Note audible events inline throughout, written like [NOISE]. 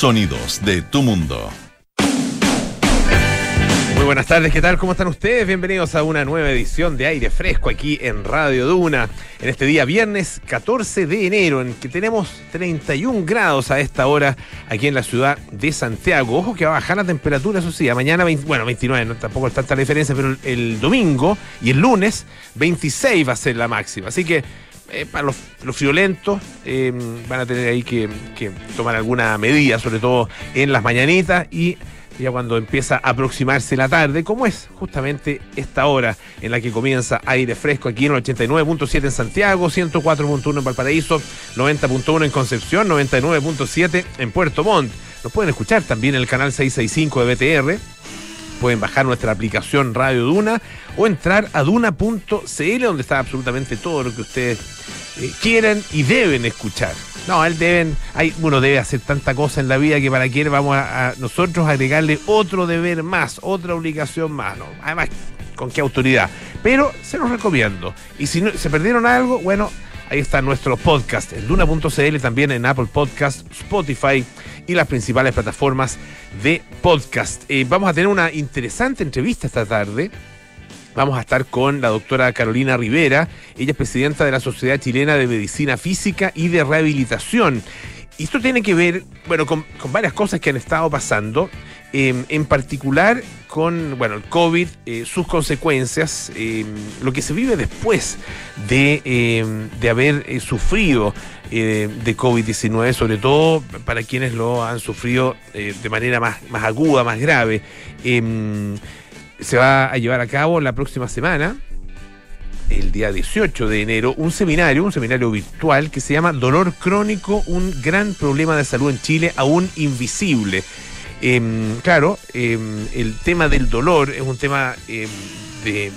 Sonidos de tu mundo. Muy buenas tardes, ¿qué tal? ¿Cómo están ustedes? Bienvenidos a una nueva edición de Aire Fresco aquí en Radio Duna, en este día viernes 14 de enero, en que tenemos 31 grados a esta hora aquí en la ciudad de Santiago. Ojo que va a bajar la temperatura, eso sí, a mañana, 20, bueno, 29, no, tampoco es tanta la diferencia, pero el domingo y el lunes 26 va a ser la máxima. Así que eh, para los, los friolentos eh, van a tener ahí que, que, tomar alguna medida, sobre todo en las mañanitas y ya cuando empieza a aproximarse la tarde, como es justamente esta hora en la que comienza aire fresco aquí en el 89.7 en Santiago, 104.1 en Valparaíso, 90.1 en Concepción, 99.7 en Puerto Montt. Nos pueden escuchar también en el canal 665 de BTR pueden bajar nuestra aplicación Radio Duna o entrar a duna.cl donde está absolutamente todo lo que ustedes eh, quieran y deben escuchar. No, él deben, hay, uno debe hacer tanta cosa en la vida que para qué vamos a, a nosotros agregarle otro deber más, otra obligación más, ¿no? Además, ¿con qué autoridad? Pero se los recomiendo. Y si no, se perdieron algo, bueno, ahí está nuestro podcast, en duna.cl, también en Apple Podcast, Spotify y las principales plataformas de podcast. Eh, vamos a tener una interesante entrevista esta tarde. Vamos a estar con la doctora Carolina Rivera. Ella es presidenta de la Sociedad Chilena de Medicina Física y de Rehabilitación. Y esto tiene que ver, bueno, con, varias cosas que han estado pasando. Eh, en particular con bueno, el COVID, eh, sus consecuencias, eh, lo que se vive después de, eh, de haber sufrido de COVID-19, sobre todo para quienes lo han sufrido de manera más, más aguda, más grave. Em, se va a llevar a cabo la próxima semana, el día 18 de enero, un seminario, un seminario virtual que se llama Dolor Crónico, un gran problema de salud en Chile aún invisible. Eh, claro, eh, el tema del dolor es un tema eh, de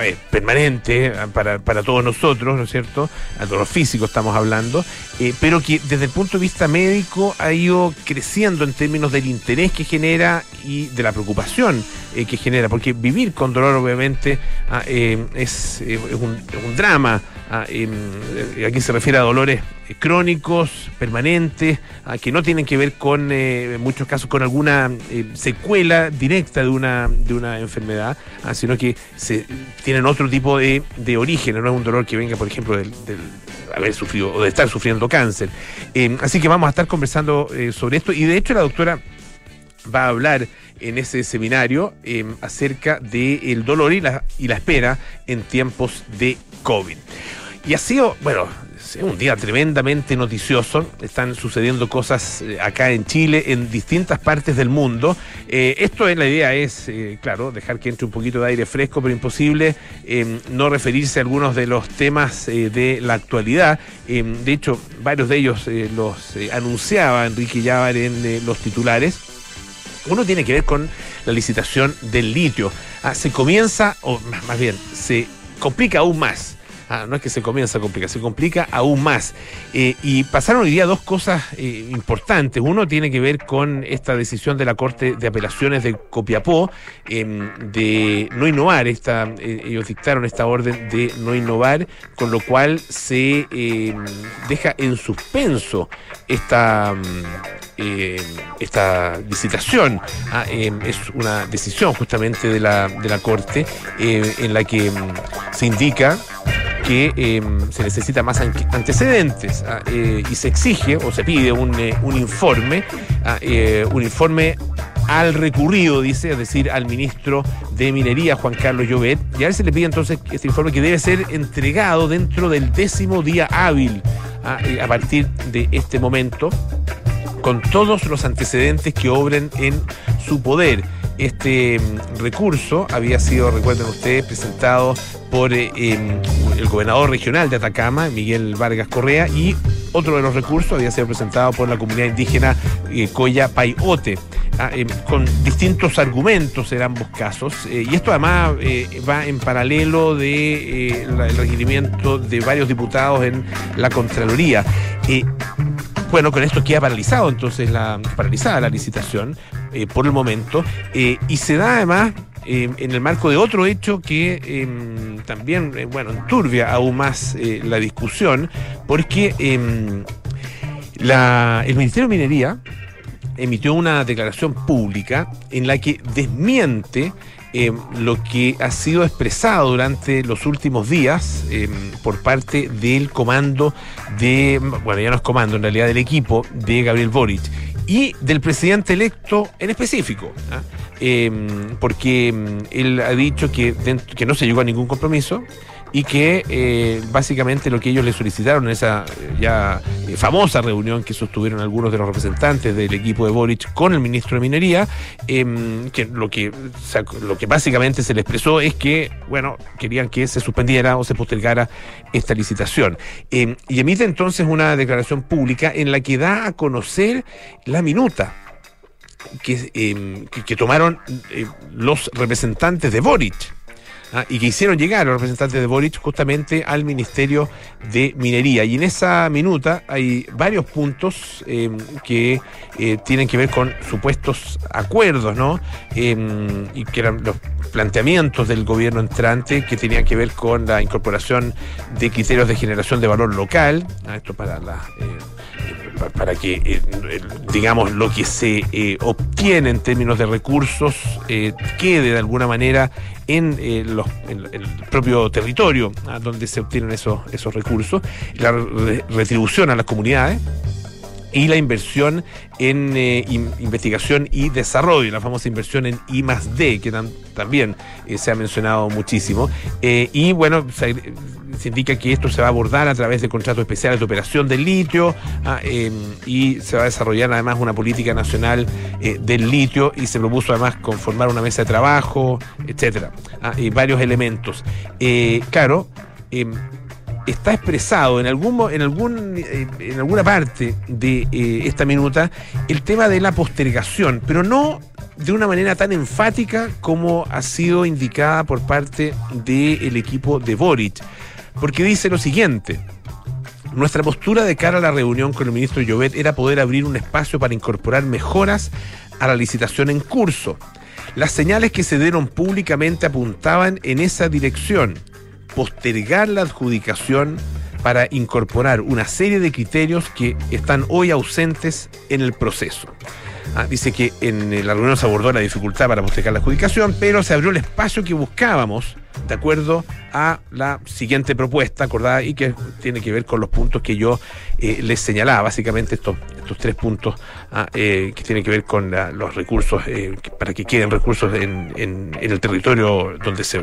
ver, permanente para, para, todos nosotros, ¿no es cierto? A todos los físicos estamos hablando, eh, pero que desde el punto de vista médico ha ido creciendo en términos del interés que genera y de la preocupación eh, que genera, porque vivir con dolor obviamente ah, eh, un, es, un, drama. Ah, aquí se refiere a dolores crónicos, permanentes, ah, que no tienen que ver con, en muchos casos, con alguna secuela directa de una, de una enfermedad, sino que se tienen otro tipo de, de, origen, no es un dolor que venga, por ejemplo, del, del haber sufrido o de estar sufriendo cáncer. Eh, así que vamos a estar conversando eh, sobre esto y de hecho la doctora va a hablar en ese seminario eh, acerca del dolor y la, espera en tiempos de COVID. Y ha sido, bueno, un día tremendamente noticioso. Están sucediendo cosas acá en Chile, en distintas partes del mundo. Eh, esto es la idea es, eh, claro, dejar que entre un poquito de aire fresco, pero imposible eh, no referirse a algunos de los temas de la actualidad. de hecho, varios de ellos los anunciaba Enrique Llávar en los titulares. Uno tiene que ver con la licitación del litio. Ah, se comienza, o más bien, se complica aún más Ah, no es que se comienza a complicar, se complica aún más. Eh, y pasaron hoy día dos cosas eh, importantes. Uno tiene que ver con esta decisión de la Corte de Apelaciones de Copiapó eh, de no innovar. Esta, ellos dictaron esta orden de no innovar, con lo cual se deja en suspenso esta, esta licitación. Ah, es una decisión justamente de la, de la Corte en la que se indica que eh, se necesita más antecedentes ah, eh, y se exige o se pide un, eh, un informe, ah, un informe al recurrido, dice, es decir, al ministro de Minería, Juan Carlos Llobet, y a él se le pide entonces este informe que debe ser entregado dentro del décimo día hábil a partir de este momento, con todos los antecedentes que obren en su poder. Este mm, recurso había sido, recuerden ustedes, presentado por eh, el gobernador regional de Atacama, Miguel Vargas Correa, y otro de los recursos había sido presentado por la comunidad indígena eh, Coya Payote, ah, eh, con distintos argumentos en ambos casos. Eh, y esto además eh, va en paralelo del de, el requerimiento de varios diputados en la Contraloría. Bueno, con esto queda paralizado entonces la paralizada la licitación eh, por el momento eh, y se da además eh, en el marco de otro hecho que em, también, bueno, enturbia aún más la discusión porque em, La, el Ministerio de Minería emitió una declaración pública en la que desmiente eh, lo que ha sido expresado durante los últimos días eh, por parte del comando de, bueno, ya no es comando, en realidad del equipo de Gabriel Boric y del presidente electo en específico, ¿ah? eh, porque él ha dicho que, dentro, que no se llegó a ningún compromiso y que eh, básicamente lo que ellos le solicitaron en esa eh, ya eh, famosa reunión que sostuvieron algunos de los representantes del equipo de Boric con el ministro de Minería, em, que lo que lo que básicamente se le expresó es que, bueno, querían que se suspendiera o se postergara esta licitación. Em, y emite entonces una declaración pública en la que da a conocer la minuta que, em, que, que tomaron los representantes de Boric ¿ah? y que hicieron llegar los representantes de Boric justamente al Ministerio de Minería. Y en esa minuta hay varios puntos eh, que eh, tienen que ver con supuestos acuerdos, ¿no? Eh, y que eran los planteamientos del gobierno entrante que tenían que ver con la incorporación de criterios de generación de valor local, esto para la para que, eh, digamos, lo que se eh, obtiene en términos de recursos eh, quede de alguna manera en, los, en, el propio territorio donde se obtienen esos, esos recursos, la re retribución a las comunidades y la inversión en eh, in, investigación y desarrollo, la famosa inversión en I D, que tam, también eh, se ha mencionado muchísimo. Eh, y bueno, se, indica que esto se va a abordar a través de contratos especiales de operación del litio ah, y se va a desarrollar además una política nacional del litio y se propuso además conformar una mesa de trabajo, etcétera, ah, y varios elementos. claro, está expresado en algún en algún eh, en alguna parte de eh, esta minuta el tema de la postergación, pero no de una manera tan enfática como ha sido indicada por parte del equipo de Boric, porque dice lo siguiente. Nuestra postura de cara a la reunión con el ministro Llobet era poder abrir un espacio para incorporar mejoras a la licitación en curso. Las señales que se dieron públicamente apuntaban en esa dirección postergar la adjudicación para incorporar una serie de criterios que están hoy ausentes en el proceso. Ah, dice que en la reunión se abordó la dificultad para postergar la adjudicación, pero se abrió el espacio que buscábamos de acuerdo a la siguiente propuesta acordada y que tiene que ver con los puntos que yo eh, les señalaba, básicamente estos, estos tres puntos ah, eh, que tienen que ver con la, los recursos, eh, para que queden recursos en, en, el territorio donde se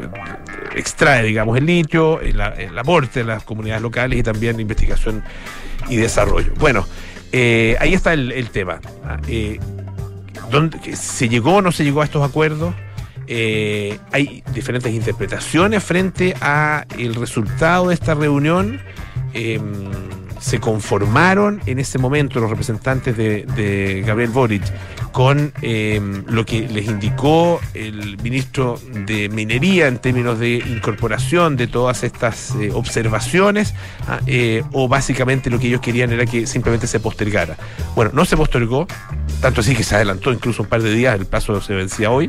extrae, digamos, el litio, el, el aporte de las comunidades locales y también investigación y desarrollo. Bueno, ahí está el, el tema. Ah, ¿dónde, ¿Se llegó o no se llegó a estos acuerdos? Eh, hay diferentes interpretaciones frente a el resultado de esta reunión. Eh, se conformaron en ese momento los representantes de, Gabriel Boric con eh, lo que les indicó el ministro de Minería en términos de incorporación de todas estas eh, observaciones, ah, eh, o básicamente lo que ellos querían era que simplemente se postergara. Bueno, no se postergó, tanto así que se adelantó incluso un par de días, el plazo se vencía hoy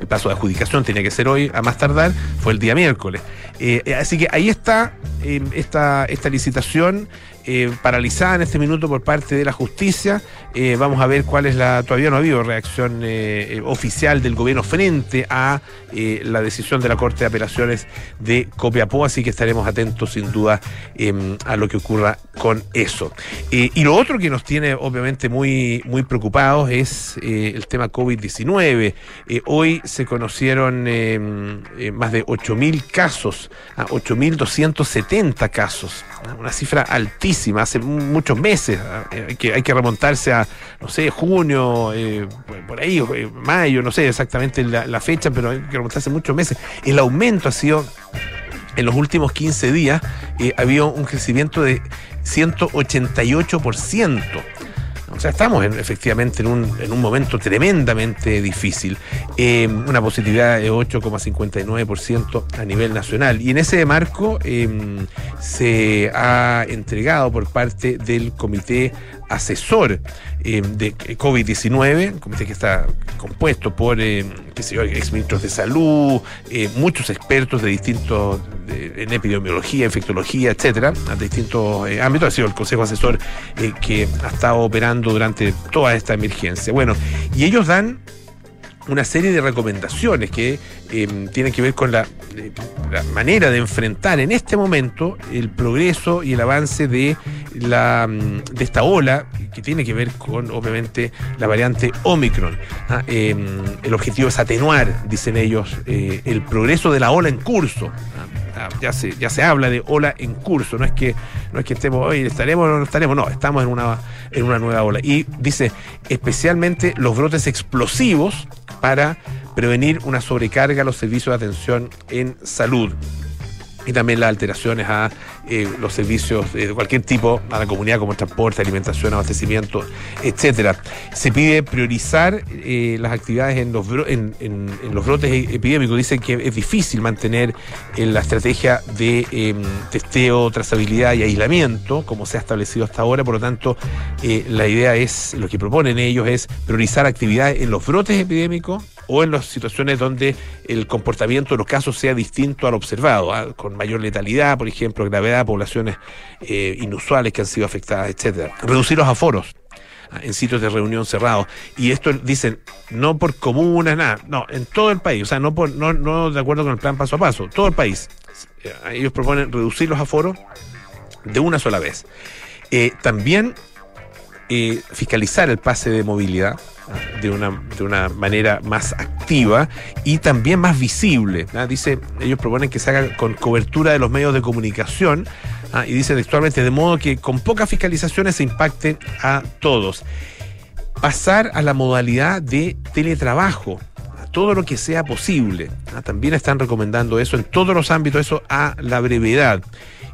el plazo de adjudicación tenía que ser hoy, a más tardar, fue el día miércoles. Eh, así que ahí está eh, esta, esta licitación eh, paralizada en este minuto por parte de la justicia. Eh, vamos a ver cuál es la. Todavía no ha habido reacción eh, oficial del gobierno frente a la decisión de la Corte de Apelaciones de Copiapó, así que estaremos atentos sin duda em, a lo que ocurra con eso. y lo otro que nos tiene obviamente muy, muy preocupados es el tema COVID-19. hoy se conocieron em, más de 8.000 casos, 8.270 casos, una cifra altísima, hace muchos meses, que hay que remontarse a no sé, junio, eh, por ahí, eh, mayo, no sé exactamente la, la, fecha, pero hay que remontarse muchos meses. El aumento ha sido, en los últimos 15 días, eh, había un crecimiento de 188%. O sea, estamos en, efectivamente en un, en un, momento tremendamente difícil. Eh, una positividad de 8,59% a nivel nacional. Y en ese marco eh, se ha entregado por parte del Comité asesor eh, de COVID-19, comité que está compuesto por, eh, exministros de salud, eh, muchos expertos de distintos, en epidemiología, infectología, etcétera, de distintos ámbitos, ha sido el consejo asesor que ha estado operando durante toda esta emergencia. Bueno, y ellos dan una serie de recomendaciones que em, tienen que ver con la, manera de enfrentar en este momento el progreso y el avance de, la, mm, de esta ola que tiene que ver con, obviamente, la variante Omicron. Ah, em, el objetivo es atenuar, dicen ellos, eh, el progreso de la ola en curso. Ah, ah, ya se, ya se habla de ola en curso, no es que, no es que estemos, hoy estaremos o no estaremos, no, estamos en una, en una nueva ola. Y dice, especialmente los brotes explosivos para prevenir una sobrecarga a los servicios de atención en salud y también las alteraciones a eh, los servicios de cualquier tipo a la comunidad como transporte, alimentación, abastecimiento, etcétera. Se pide priorizar eh, las actividades en los, brotes e-, epidémicos. Dicen que es difícil mantener eh, la estrategia de em, testeo, trazabilidad y aislamiento como se ha establecido hasta ahora. Por lo tanto, la idea es, lo que proponen ellos es priorizar actividades en los brotes epidémicos o en las situaciones donde el comportamiento de los casos sea distinto al observado, ¿ah? con mayor letalidad, por ejemplo, gravedad, poblaciones eh, inusuales que han sido afectadas, etcétera. Reducir los aforos ¿ah? en sitios de reunión cerrados. Y esto dicen, no por comunas, nada, no, en todo el país, o sea, no, por, no, no de acuerdo con el plan paso a paso, todo el país. Eh, ellos proponen reducir los aforos de una sola vez. Eh, también fiscalizar el pase de movilidad de una, de una manera más activa y también más visible. Dice, ellos proponen que se haga con cobertura de los medios de comunicación y dice textualmente, de modo que con pocas fiscalizaciones se impacten a todos. Pasar a la modalidad de teletrabajo todo lo que sea posible. También están recomendando eso en todos los ámbitos, eso a la brevedad.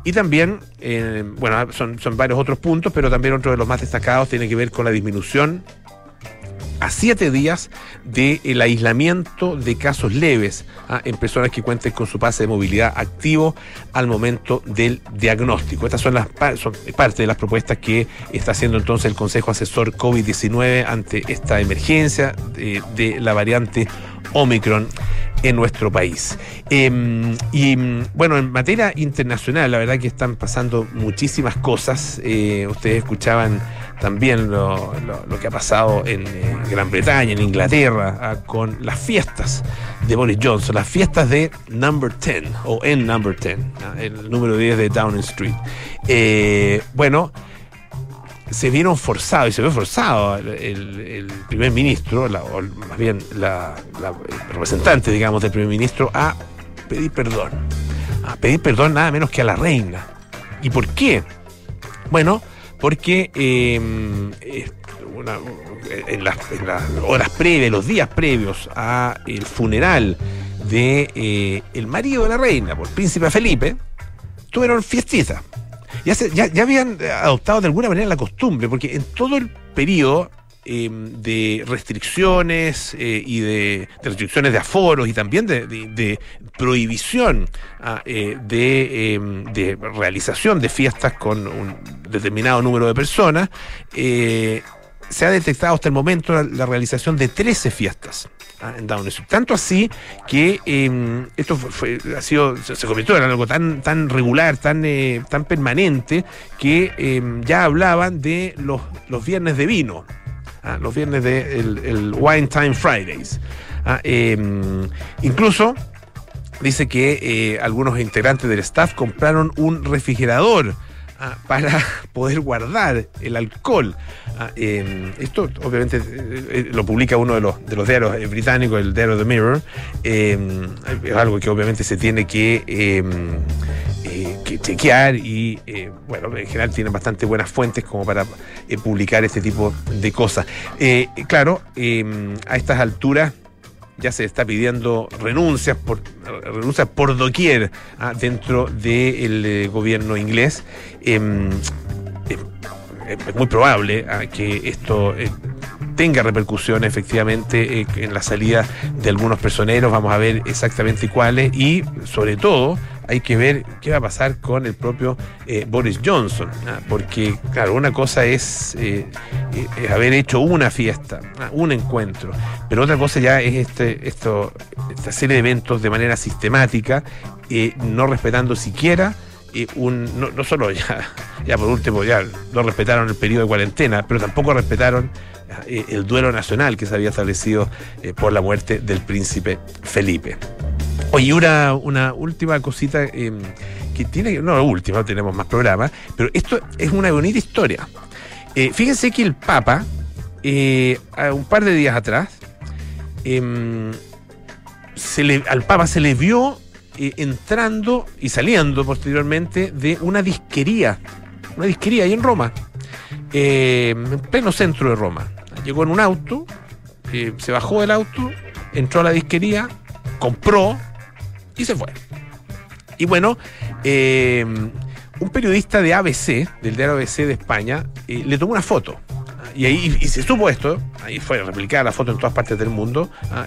Y también, eh, bueno, son, son varios otros puntos, pero también otro de los más destacados tiene que ver con la disminución a siete días del aislamiento de casos leves ¿ah? en personas que cuenten con su pase de movilidad activo al momento del diagnóstico. Estas son las son parte de las propuestas que está haciendo entonces el Consejo Asesor COVID-19 ante esta emergencia de, de la variante Omicron en nuestro país. Em, y bueno, en materia internacional, la verdad que están pasando muchísimas cosas. Eh, ustedes escuchaban también lo, que ha pasado en eh, Gran Bretaña, en Inglaterra, ah, con las fiestas de Boris Johnson, las fiestas de Number 10 o en Number 10, ah, el número 10 de Downing Street. Eh, bueno, se vieron forzados, y se ve forzado el, primer ministro, o más bien la, representante, digamos, del primer ministro, a pedir perdón. A pedir perdón nada menos que a la reina. ¿Y por qué? Bueno, porque em, en, las, horas previas, los días previos a el funeral de eh, el marido de la reina, por príncipe Felipe, tuvieron fiestita ya, ya, habían adoptado de alguna manera la costumbre, porque en todo el periodo em, de restricciones eh, y de, restricciones de aforos y también de, prohibición ah, eh, em, de, realización de fiestas con un determinado número de personas, eh, se ha detectado hasta el momento la, realización de 13 fiestas Downes. Tanto así que em, esto fue, ha sido, se, convirtió en algo tan, tan regular, tan, eh, tan permanente, que em, ya hablaban de los, los viernes de vino, ah, los viernes de el, Wine Time Fridays. Ah, em, incluso dice que eh, algunos integrantes del staff compraron un refrigerador Ah, para [LAUGHS] poder guardar el alcohol. Ah, em, esto obviamente eh, eh, lo publica uno de los, de los diarios eh, británicos, el diario The Mirror. Em, es algo que obviamente se tiene que, em, que chequear y bueno, en general tienen bastante buenas fuentes como para publicar este tipo de cosas. claro, a estas alturas ya se está pidiendo renuncias por, renuncias por doquier ah, dentro del eh, gobierno inglés. Em, es muy probable ah, que esto eh, tenga repercusiones efectivamente eh, en la salida de algunos personeros. Vamos a ver exactamente cuáles y sobre todo hay que ver qué va a pasar con el propio eh, Boris Johnson, ¿ah? porque, claro, una cosa es, eh, haber hecho una fiesta, ¿ah? un encuentro, pero otra cosa ya es este, esto, esta de eventos de manera sistemática, no respetando siquiera un, no, solo ya, [LAUGHS] ya por último, ya no respetaron el periodo de cuarentena, pero tampoco respetaron eh, el duelo nacional que se había establecido eh, por la muerte del príncipe Felipe. Oye, una, una última cosita em, que tiene, no la última, tenemos más programas, pero esto es una bonita historia. Eh, fíjense que el Papa, un par de días atrás, em, se le, al Papa se le vio entrando y saliendo posteriormente de una disquería, una disquería ahí en Roma, en pleno centro de Roma llegó en un auto, eh, se bajó del auto, entró a la disquería, compró y se fue. Y bueno, eh, un periodista de ABC, del diario ABC de España, eh, le tomó una foto. Y ahí se supo esto, ahí fue replicada la foto en todas partes del mundo, ¿ah?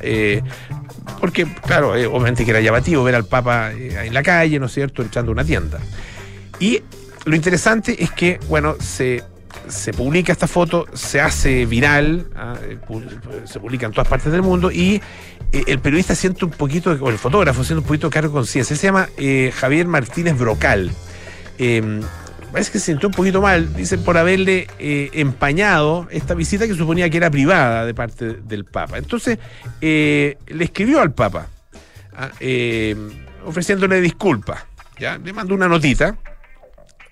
porque, claro, obviamente que era llamativo ver al Papa en la calle, ¿no es cierto?, echando una tienda. Y lo interesante es que, bueno, se se publica esta foto, se hace viral, ah, eh, se publica en todas partes del mundo y eh, el periodista siente un poquito, o el fotógrafo siente un poquito de cargo de conciencia. Se llama eh, Javier Martínez Brocal. Em, parece que se sintió un poquito mal, dicen, por haberle empañado esta visita que suponía que era privada de parte del Papa. Entonces, le escribió al Papa, ah, em, ofreciéndole disculpas. Le mandó una notita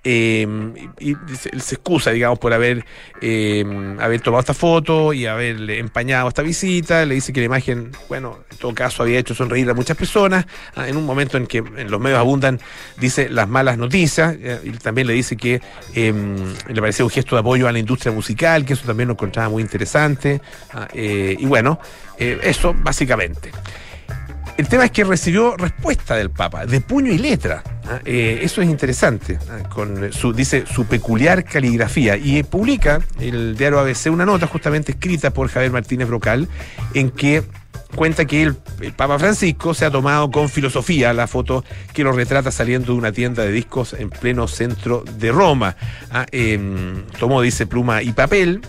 eh, y, él se excusa, digamos, por haber, eh, haber tomado esta foto y haberle empañado esta visita. Le dice que la imagen, bueno, en todo caso había hecho sonreír a muchas personas. Ah, en un momento en que en los medios abundan, dice las malas noticias. Eh, y también le dice que em, le parecía un gesto de apoyo a la industria musical, que eso también lo encontraba muy interesante. Ah, y bueno, eso básicamente. El tema es que recibió respuesta del Papa, de puño y letra. ¿ah? Eh, eso es interesante, ¿ah? con su, dice su peculiar caligrafía. Y publica el diario ABC una nota justamente escrita por Javier Martínez Brocal, en que cuenta que el, Papa Francisco se ha tomado con filosofía la foto que lo retrata saliendo de una tienda de discos en pleno centro de Roma. ¿ah? Em, tomó, dice, pluma y papel,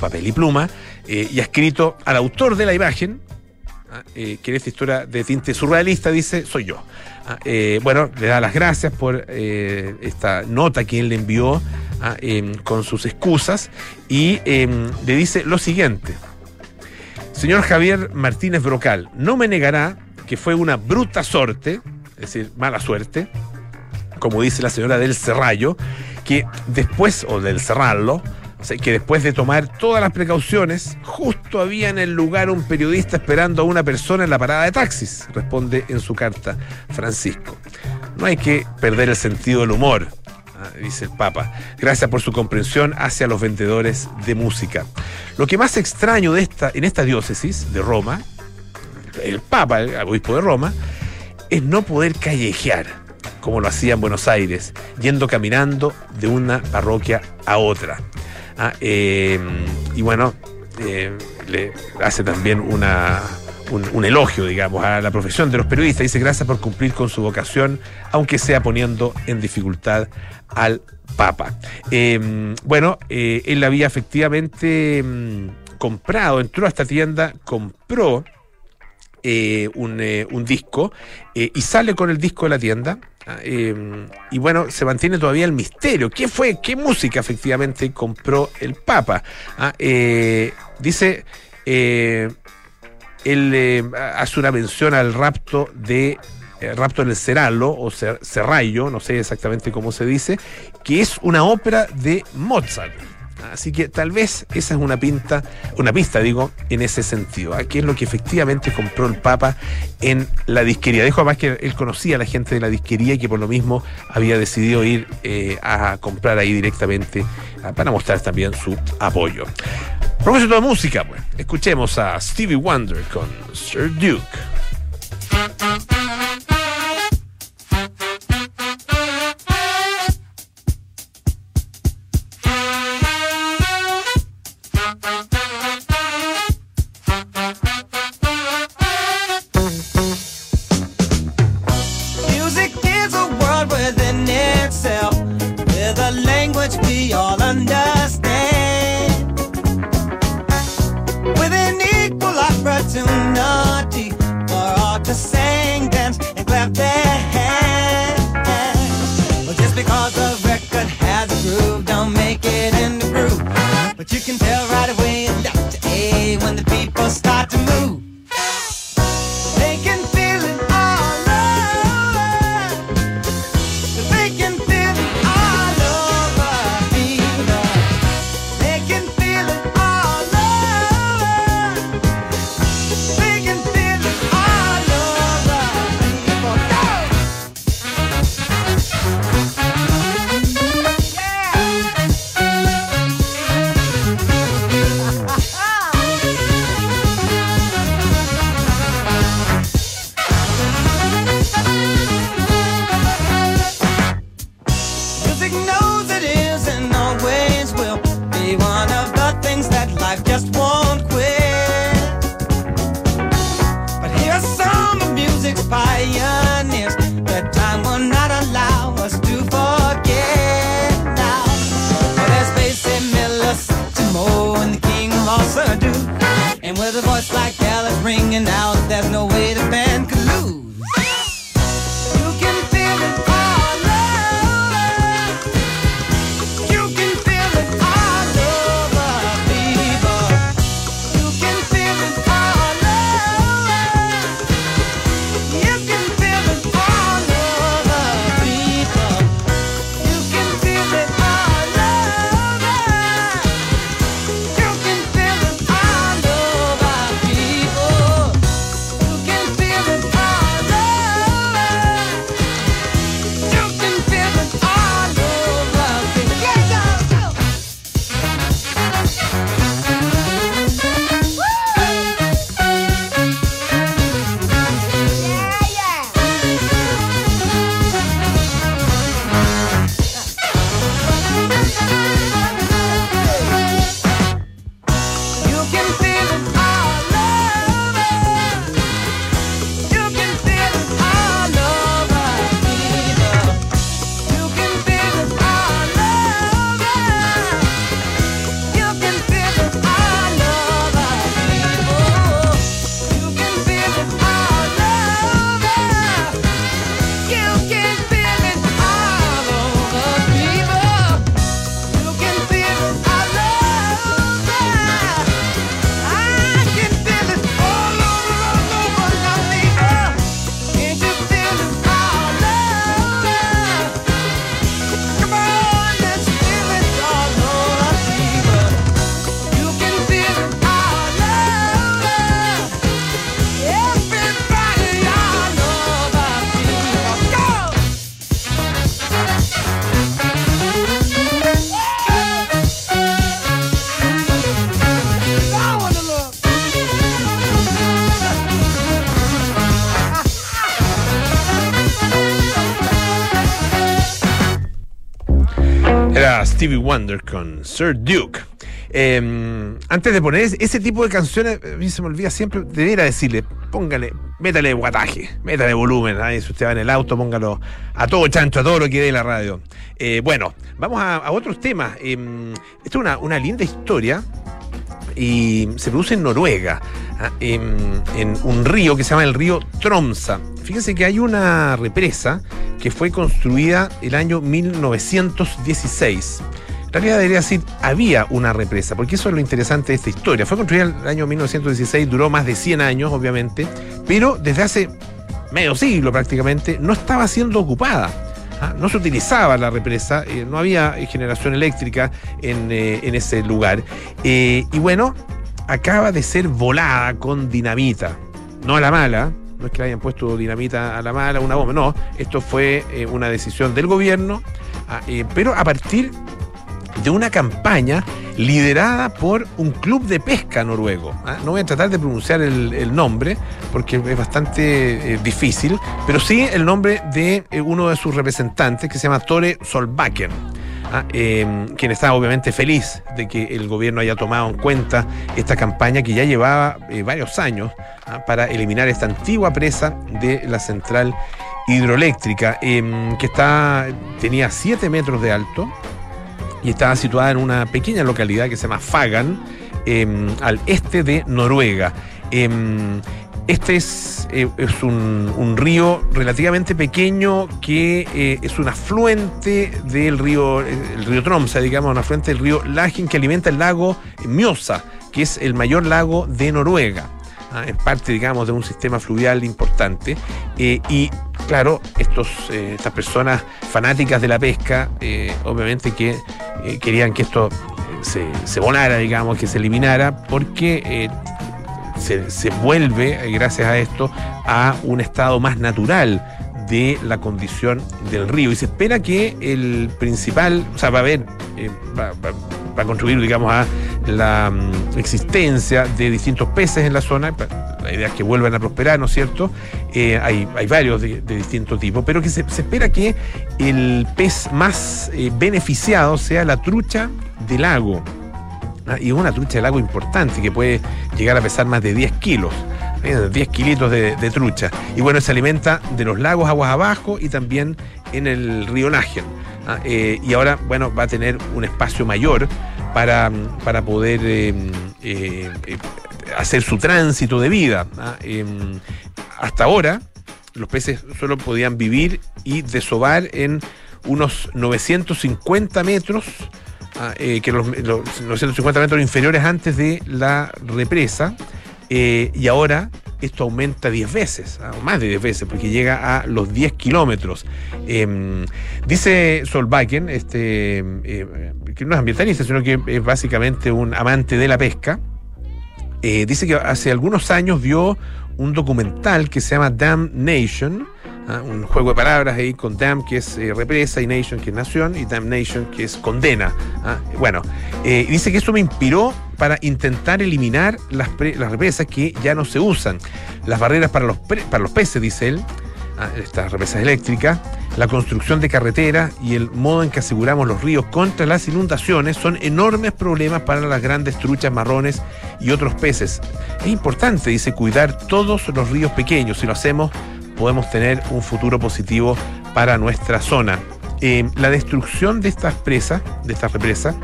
papel y pluma, eh, y ha escrito al autor de la imagen. Eh, que en esta historia de tinte surrealista dice, soy yo. ¿ah? Eh, bueno, le da las gracias por eh, esta nota que él le envió ¿ah? em, con sus excusas y em, le dice lo siguiente. Señor Javier Martínez Brocal, no me negará que fue una bruta suerte, es decir, mala suerte, como dice la señora del Serrallo, que después, o del Cerrallo, que después de tomar todas las precauciones, justo había en el lugar un periodista esperando a una persona en la parada de taxis, responde en su carta Francisco. No hay que perder el sentido del humor, ah, dice el Papa. Gracias por su comprensión hacia los vendedores de música. Lo que más extraño en esta diócesis de Roma, el Papa, el obispo de Roma, es no poder callejear como lo hacía en Buenos Aires, yendo caminando de una parroquia a otra. Ah, eh, y bueno, eh, le hace también una, un, elogio, digamos, a la profesión de los periodistas. Dice gracias por cumplir con su vocación, aunque sea poniendo en dificultad al Papa. Eh, bueno, él había efectivamente comprado, entró a esta tienda, compró un, un, disco y sale con el disco de la tienda Ah, em, y bueno, se mantiene todavía el misterio. ¿Qué fue? ¿Qué música efectivamente compró el Papa? Ah, eh, dice, eh, él eh, hace una mención al rapto de rapto en el Cerallo o Serrallo, no sé exactamente cómo se dice, que es una ópera de Mozart. Así que tal vez esa es una pinta, una pista, digo, en ese sentido. Aquí es lo que efectivamente compró el Papa en la disquería. Dejo además que él conocía a la gente de la disquería y que por lo mismo había decidido ir eh, a comprar ahí directamente ah, para mostrar también su apoyo. Propósito de música, pues, escuchemos a Stevie Wonder con Sir Duke. With a voice like Alice ringing out, there's no way to band Stevie Wonder con Sir Duke. Eh, antes de poner ese- tipo de canciones, a mí se me olvida siempre, debiera decirle, póngale, métale guataje, métale volumen, ahí si usted va en el auto, póngalo a todo chancho, a todo lo que dé la radio. Eh, bueno, vamos a, otros temas. Eh, esto es una, linda historia y se produce en Noruega, en, en un río que se llama el río Tromsa. Fíjense que hay una represa que fue construida el año 1916. En realidad debería decir, había una represa, porque eso es lo interesante de esta historia. Fue construida el año 1916, duró más de 100 años, obviamente, pero desde hace medio siglo prácticamente no estaba siendo ocupada. Ah, No se utilizaba la represa, eh, no había generación eléctrica en, eh, ese lugar. Eh, y bueno, acaba de ser volada con dinamita. No a la mala, no es que le hayan puesto dinamita a la mala, una bomba, no. Esto fue eh, una decisión del gobierno, ah, eh, pero a partir de una campaña liderada por un club de pesca noruego. ¿ah? No voy a tratar de pronunciar el, nombre porque es bastante eh, difícil, pero sí el nombre de uno de sus representantes que se llama Tore Solbakken. ¿Ah? Eh, quien está obviamente feliz de que el gobierno haya tomado en cuenta esta campaña que ya llevaba eh, varios años ¿ah? para eliminar esta antigua presa de la central hidroeléctrica em, que tenía 7 metros de alto, y estaba situada en una pequeña localidad que se llama Fagan, eh, al este de Noruega. Este es, eh, es un, un río relativamente pequeño que eh, es un afluente del río, el río Tromsa, digamos, un afluente del río Lagen que alimenta el lago Mjosa, que es el mayor lago de Noruega. Ah, es parte, digamos, de un sistema fluvial importante. Eh, y claro, estos, estas personas fanáticas de la pesca, obviamente que querían que esto se, se volara, digamos, que se eliminara, porque se, vuelve, eh, gracias a esto, a un estado más natural de la condición del río. Y se espera que el principal, o sea, va a haber, eh, va, a contribuir, digamos, a la mm, existencia de distintos peces en la zona. La idea es que vuelvan a prosperar, ¿no es cierto? Eh, hay, hay varios de, distintos tipos, pero que se, espera que el pez más beneficiado sea la trucha del lago. Ah, y es una trucha de lago importante que puede llegar a pesar más de 10 kilos. eh, 10 kilitos de, trucha. Y bueno, se alimenta de los lagos aguas abajo y también en el río Nájen. Ah, eh, y ahora, bueno, va a tener un espacio mayor para, para poder eh, eh, eh, hacer su tránsito de vida. ah. Em, hasta ahora, los peces solo podían vivir y desovar en unos 950 metros eh, que los, los 950 metros inferiores antes de la represa, eh, y ahora esto aumenta 10 veces, ah, o más de 10 veces, porque llega a los 10 kilómetros. Eh, dice Solbakken, este, eh, que no es ambientalista, sino que es básicamente un amante de la pesca, dice que hace algunos años vio un documental que se llama Dam Nation, ¿ah? un juego de palabras ahí con Dam, que es eh, represa, y Nation, que es nación, y Damnation, que es condena. ¿ah? Bueno, eh, dice que eso me inspiró para intentar eliminar las, las represas que ya no se usan. Las barreras para los, para los peces, dice él, ah, estas represas eléctricas, la construcción de carreteras y el modo en que aseguramos los ríos contra las inundaciones son enormes problemas para las grandes truchas marrones y otros peces. Es importante, dice, cuidar todos los ríos pequeños. Si lo hacemos, podemos tener un futuro positivo para nuestra zona. Eh, la destrucción de estas presas, de estas represas,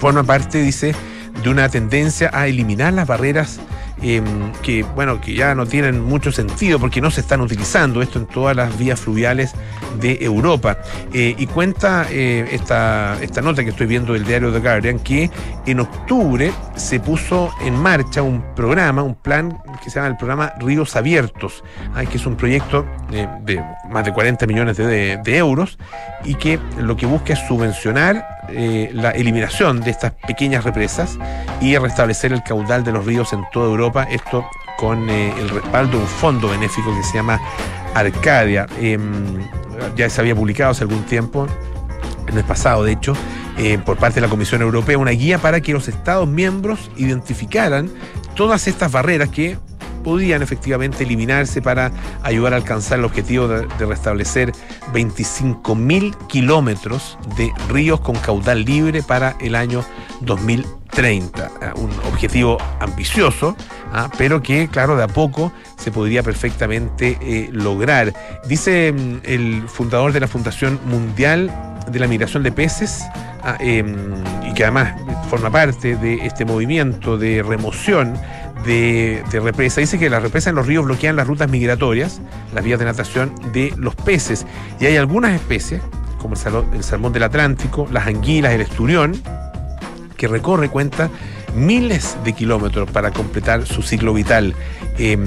forma parte, dice, de una tendencia a eliminar las barreras eh, que, bueno, que ya no tienen mucho sentido porque no se están utilizando esto en todas las vías fluviales de Europa. Eh, y cuenta eh, esta, esta nota que estoy viendo del diario The Guardian que en octubre se puso en marcha un programa, un plan que se llama el programa Ríos Abiertos, ah, que es un proyecto eh, de más de 40 millones de- de euros y que lo que busca es subvencionar eh, la eliminación de estas pequeñas represas y restablecer el caudal de los ríos en toda Europa. Esto con eh, el respaldo de un fondo benéfico que se llama Arcadia. Em, ya se había publicado hace algún tiempo, el mes pasado de hecho, eh, por parte de la Comisión Europea, una guía para que los Estados miembros identificaran todas estas barreras que podían efectivamente eliminarse para ayudar a alcanzar el objetivo de, de restablecer 25 mil kilómetros de ríos con caudal libre para el año 2030. Ah, Un objetivo ambicioso, ah, pero que, claro, de a poco se podría perfectamente eh, lograr. Dice mm, el fundador de la Fundación Mundial de la Migración de Peces, ah, em, y que además forma parte de este movimiento de remoción de, represa. Dice que las represas en los ríos bloquean las rutas migratorias, las vías de natación de los peces. Y hay algunas especies, como el, salmón del Atlántico, las anguilas, el esturión, que recorre cuenta miles de kilómetros para completar su ciclo vital. Eh,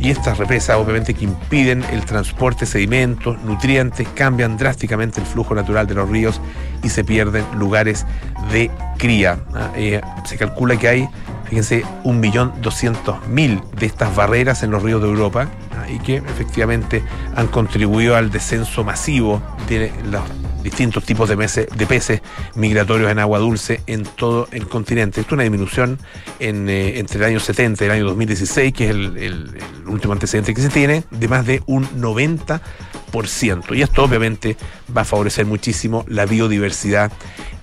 y estas represas obviamente que impiden el transporte de sedimentos, nutrientes, cambian drásticamente el flujo natural de los ríos y se pierden lugares de cría. Ah, eh, se calcula que hay, fíjense, 1.200.000 de estas barreras en los ríos de Europa y que efectivamente han contribuido al descenso masivo de los distintos tipos de, peces migratorios en agua dulce en todo el continente. Esto es una disminución eh, entre el año 70 y el año 2016, que es el último antecedente que se tiene, de más de un 90%. Y esto obviamente va a favorecer muchísimo la biodiversidad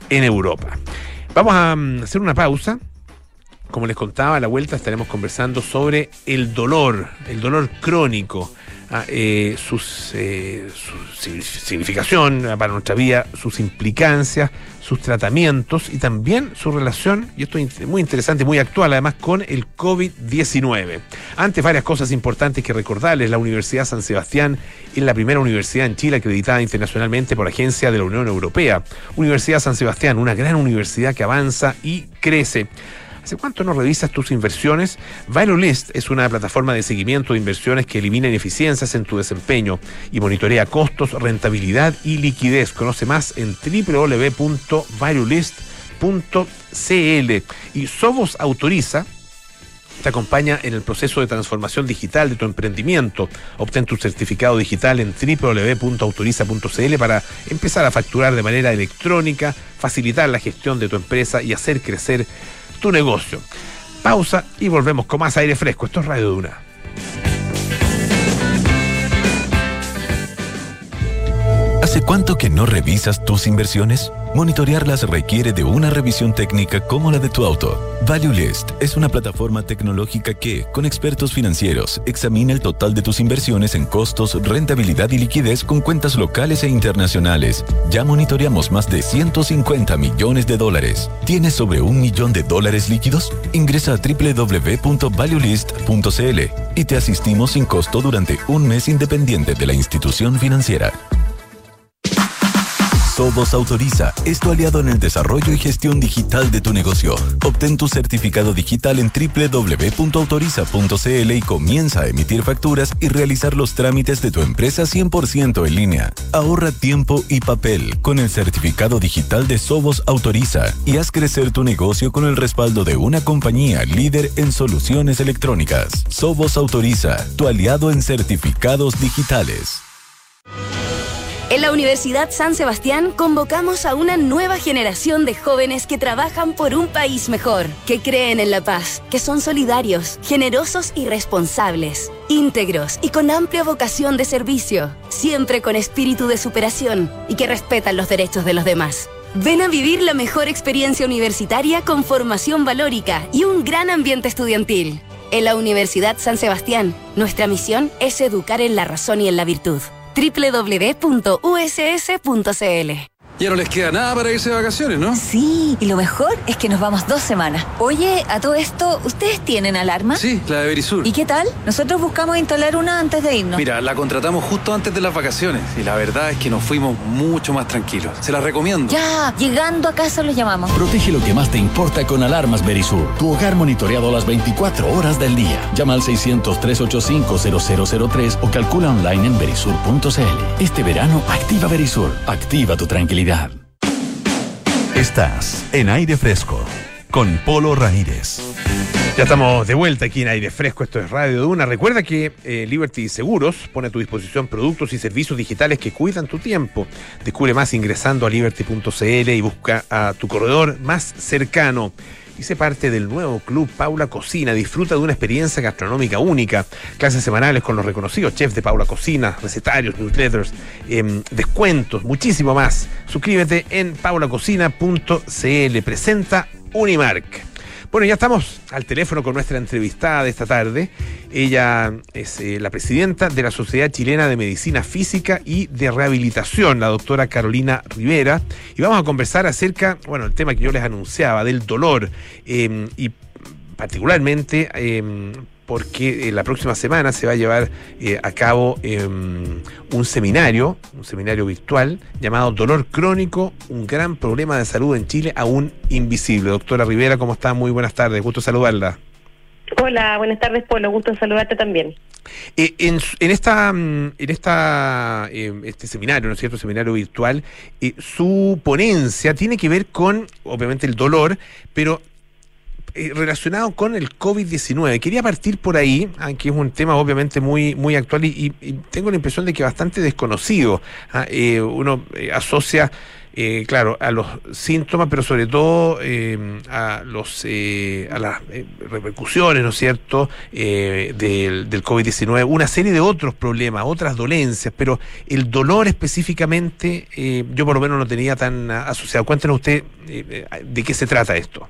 en Europa. Vamos a mm, hacer una pausa como les contaba, a la vuelta estaremos conversando sobre el dolor, el dolor crónico, ah, eh, eh, su si- significación para nuestra vida, sus implicancias, sus tratamientos y también su relación, y esto es muy interesante, muy actual además, con el COVID-19. Antes, varias cosas importantes que recordarles. La Universidad San Sebastián es la primera universidad en Chile acreditada internacionalmente por la Agencia de la Unión Europea. Universidad San Sebastián, una gran universidad que avanza y crece. ¿Hace cuánto no revisas tus inversiones? ValueList es una plataforma de seguimiento de inversiones que elimina ineficiencias en tu desempeño y monitorea costos, rentabilidad y liquidez. Conoce más en www.valuelist.cl. Y Sobos autoriza te acompaña en el proceso de transformación digital de tu emprendimiento. Obtén tu certificado digital en www.autoriza.cl para empezar a facturar de manera electrónica, facilitar la gestión de tu empresa y hacer crecer tu negocio. Pausa y volvemos con más aire fresco. Esto es Radio Duna. ¿Hace cuánto que no revisas tus inversiones? Monitorearlas requiere de una revisión técnica como la de tu auto. ValueList es una plataforma tecnológica que, con expertos financieros, examina el total de tus inversiones en costos, rentabilidad y liquidez con cuentas locales e internacionales. Ya monitoreamos más de 150 millones de dólares. ¿Tienes sobre un millón de dólares líquidos? Ingresa a www.valuelist.cl y te asistimos sin costo durante un mes independiente de la institución financiera. Sobos Autoriza es tu aliado en el desarrollo y gestión digital de tu negocio. Obtén tu certificado digital en www.autoriza.cl y comienza a emitir facturas y realizar los trámites de tu empresa 100% en línea. Ahorra tiempo y papel con el certificado digital de Sobos Autoriza y haz crecer tu negocio con el respaldo de una compañía líder en soluciones electrónicas. Sobos Autoriza, tu aliado en certificados digitales. En la Universidad San Sebastián convocamos a una nueva generación de jóvenes que trabajan por un país mejor, que creen en la paz, que son solidarios, generosos y responsables, íntegros y con amplia vocación de servicio, siempre con espíritu de superación y que respetan los derechos de los demás. Ven a vivir la mejor experiencia universitaria con formación valórica y un gran ambiente estudiantil. En la Universidad San Sebastián, nuestra misión es educar en la razón y en la virtud www.uss.cl. Ya no les queda nada para irse de vacaciones, ¿no? Sí, y lo mejor es que nos vamos dos semanas. Oye, a todo esto, ¿ustedes tienen alarma? Sí, la de Verisur. ¿Y qué tal? Nosotros buscamos instalar una antes de irnos. Mira, la contratamos justo antes de las vacaciones y la verdad es que nos fuimos mucho más tranquilos. Se la recomiendo. Ya, llegando a casa los llamamos. Protege lo que más te importa con alarmas Berisur. Tu hogar monitoreado las 24 horas del día. Llama al 600-385-0003 o calcula online en berisur.cl. Este verano, activa Berisur. Activa tu tranquilidad. Estás en aire fresco con Polo Ramírez. Ya estamos de vuelta aquí en aire fresco, esto es Radio Duna. Recuerda que eh, Liberty Seguros pone a tu disposición productos y servicios digitales que cuidan tu tiempo. Descubre más ingresando a liberty.cl y busca a tu corredor más cercano. Hice parte del nuevo club Paula Cocina. Disfruta de una experiencia gastronómica única. Clases semanales con los reconocidos chefs de Paula Cocina, recetarios, newsletters, em, descuentos, muchísimo más. Suscríbete en paulacocina.cl. Presenta Unimark. Bueno, ya estamos al teléfono con nuestra entrevistada de esta tarde. Ella es eh, la presidenta de la Sociedad Chilena de Medicina Física y de Rehabilitación, la doctora Carolina Rivera. Y vamos a conversar acerca, bueno, el tema que yo les anunciaba, del dolor. eh, y particularmente eh, porque eh, la próxima semana se va a llevar eh, a cabo eh, un seminario, un seminario virtual llamado Dolor Crónico, un gran problema de salud en Chile aún invisible. Doctora Rivera, ¿cómo está? Muy buenas tardes, gusto saludarla. Hola, buenas tardes, Polo. Gusto saludarte también. Eh, en, esta, mm, en esta, eh, este seminario, ¿no es cierto? Seminario virtual, eh, su ponencia tiene que ver con, obviamente, el dolor, pero eh, relacionado con el COVID-19. Quería partir por ahí, aunque es un tema obviamente muy, muy actual y, tengo la impresión de que bastante desconocido. Ah, eh, uno eh, asocia, eh, claro, a los síntomas, pero sobre todo a los a las repercusiones, ¿no es cierto?, del, del COVID-19, una serie de otros problemas, otras dolencias, pero el dolor específicamente, yo por lo menos no tenía tan ah, asociado. Cuéntenos usted de qué se trata esto.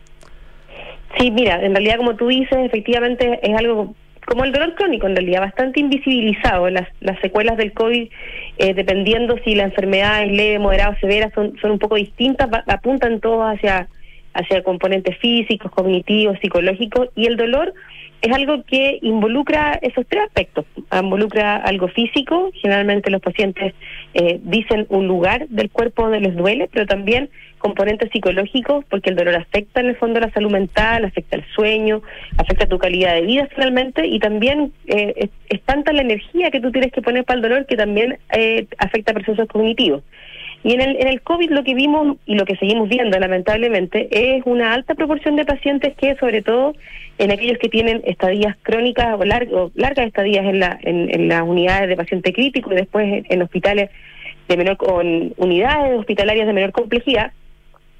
Sí, mira, en realidad como tú dices, efectivamente es algo como el dolor crónico en realidad, bastante invisibilizado. Las, las secuelas del COVID, eh, dependiendo si la enfermedad es leve, moderada o severa, son, son un poco distintas, apuntan todos hacia, hacia componentes físicos, cognitivos, psicológicos, y el dolor es algo que involucra esos tres aspectos. Involucra algo físico, generalmente los pacientes eh, dicen un lugar del cuerpo donde les duele, pero también componentes psicológicos, porque el dolor afecta en el fondo la salud mental, afecta el sueño, afecta tu calidad de vida finalmente, y también eh, es, tanta la energía que tú tienes que poner para el dolor que también eh, afecta procesos cognitivos. Y en el, en el COVID lo que vimos y lo que seguimos viendo lamentablemente es una alta proporción de pacientes que sobre todo en aquellos que tienen estadías crónicas o, lar- o largas estadías en, la, en, en las unidades de paciente crítico y después en, en hospitales de menor con unidades hospitalarias de menor complejidad,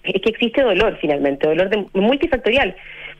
es que existe dolor finalmente, dolor de, multifactorial,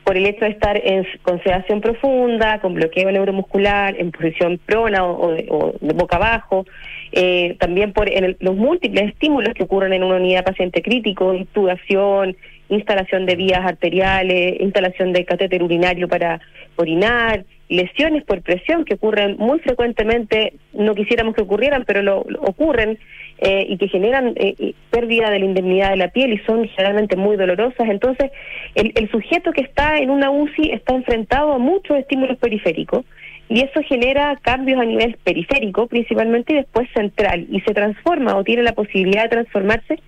por el hecho de estar en, con sedación profunda, con bloqueo neuromuscular, en posición prona o, o de, boca abajo, eh, también por el- los múltiples estímulos que ocurren en una unidad paciente crítico, intubación, instalación de vías arteriales, instalación de catéter urinario para orinar, lesiones por presión que ocurren muy frecuentemente, no quisiéramos que ocurrieran, pero lo, ocurren eh, y que generan eh, eh, pérdida de la indemnidad de la piel y son generalmente muy dolorosas. Entonces, el, el sujeto que está en una UCI está enfrentado a muchos estímulos periféricos y eso genera cambios a nivel periférico principalmente y después central y se transforma o tiene la posibilidad de transformarse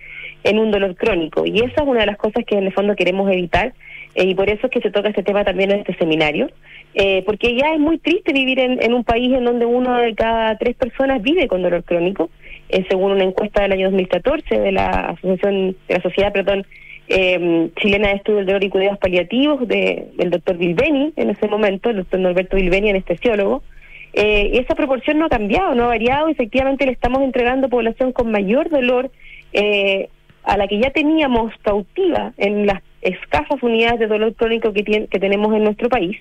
en un dolor crónico y esa es una de las cosas que en el fondo queremos evitar eh, y por eso es que se toca este tema también en este seminario eh, porque ya es muy triste vivir en, en un país en donde uno de cada tres personas vive con dolor crónico eh, según una encuesta del año 2014 de la asociación de la sociedad perdón eh, chilena de estudio del dolor y cuidados paliativos de, del doctor Bilbeni en ese momento, el doctor Norberto Bilbeni, anestesiólogo. Eh, esa proporción no ha cambiado, no ha variado. Efectivamente, le estamos entregando población con mayor dolor eh, a la que ya teníamos cautiva en las escasas unidades de dolor crónico que tenemos en nuestro país.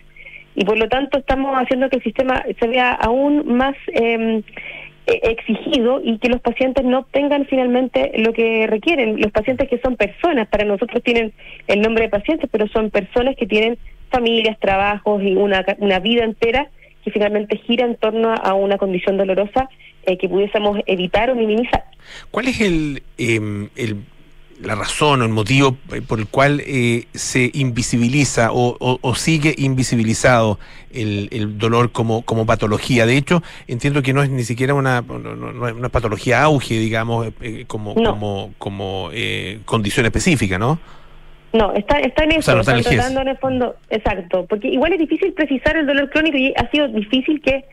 Y por lo tanto, estamos haciendo que el sistema se vea aún más. Eh, exigido y que los pacientes no obtengan finalmente lo que requieren. Los pacientes que son personas, para nosotros tienen el nombre de pacientes, pero son personas que tienen familias, trabajos y una, una vida entera que finalmente gira en torno a una condición dolorosa eh, que pudiésemos evitar o minimizar. ¿Cuál es el, eh, el la razón o el motivo por el cual eh, se invisibiliza o, o, o, sigue invisibilizado el, el dolor como, como patología. De hecho, entiendo que no es ni siquiera una, no, no, no es una patología auge, digamos, eh, como, no. como, como eh, condición específica, ¿no? No, está, está en eso, o sea, no están tratando en el fondo, exacto, porque igual es difícil precisar el dolor crónico y ha sido difícil que,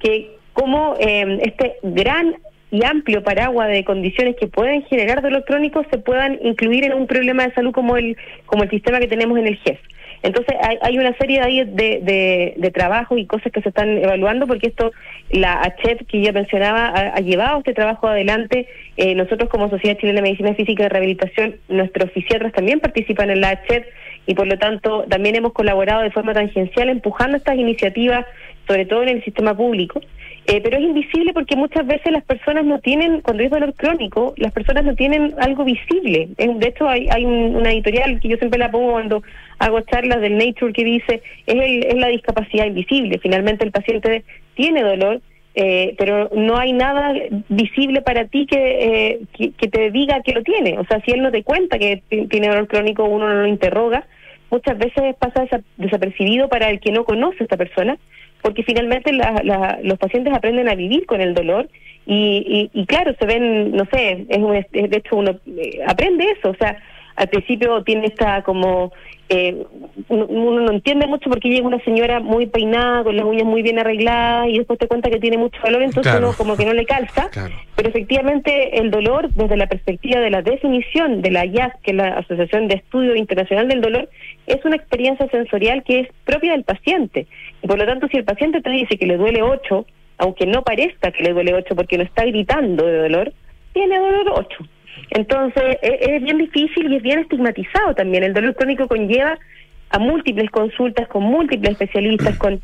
que como eh, este gran y amplio paraguas de condiciones que pueden generar dolor crónico se puedan incluir en un problema de salud como el como el sistema que tenemos en el GES. Entonces hay, una serie de, de, de, trabajos y cosas que se están evaluando porque esto, la ACHEP que yo mencionaba, ha, ha llevado este trabajo adelante. Eh, nosotros como Sociedad Chilena de Medicina Física y Rehabilitación, nuestros fisiatras también participan en la ACHEP y por lo tanto también hemos colaborado de forma tangencial empujando estas iniciativas, sobre todo en el sistema público. Eh, pero es invisible porque muchas veces las personas no tienen, cuando es dolor crónico, las personas no tienen algo visible. De hecho, hay, hay un, una editorial que yo siempre la pongo cuando hago charlas del Nature que dice es, el, es la discapacidad invisible. Finalmente el paciente tiene dolor, eh, pero no hay nada visible para ti que, eh, que, que, te diga que lo tiene. O sea, si él no te cuenta que tiene dolor crónico, uno no lo interroga. Muchas veces pasa desapercibido para el que no conoce a esta persona porque finalmente la, la, los pacientes aprenden a vivir con el dolor y, y, y claro, se ven, no sé, es, un, es de hecho uno eh, aprende eso, o sea, al principio tiene esta como, eh, uno, uno, no entiende mucho porque llega una señora muy peinada, con las uñas muy bien arregladas y después te cuenta que tiene mucho dolor, entonces claro. uno como que no le calza, claro. pero efectivamente el dolor desde la perspectiva de la definición de la IAS, que es la Asociación de Estudio Internacional del Dolor, es una experiencia sensorial que es propia del paciente. Y por lo tanto, si el paciente te dice que le duele 8, aunque no parezca que le duele 8 porque no está gritando de dolor, tiene dolor 8. Entonces, es, es, bien difícil y es bien estigmatizado también. El dolor crónico conlleva a múltiples consultas con múltiples especialistas, con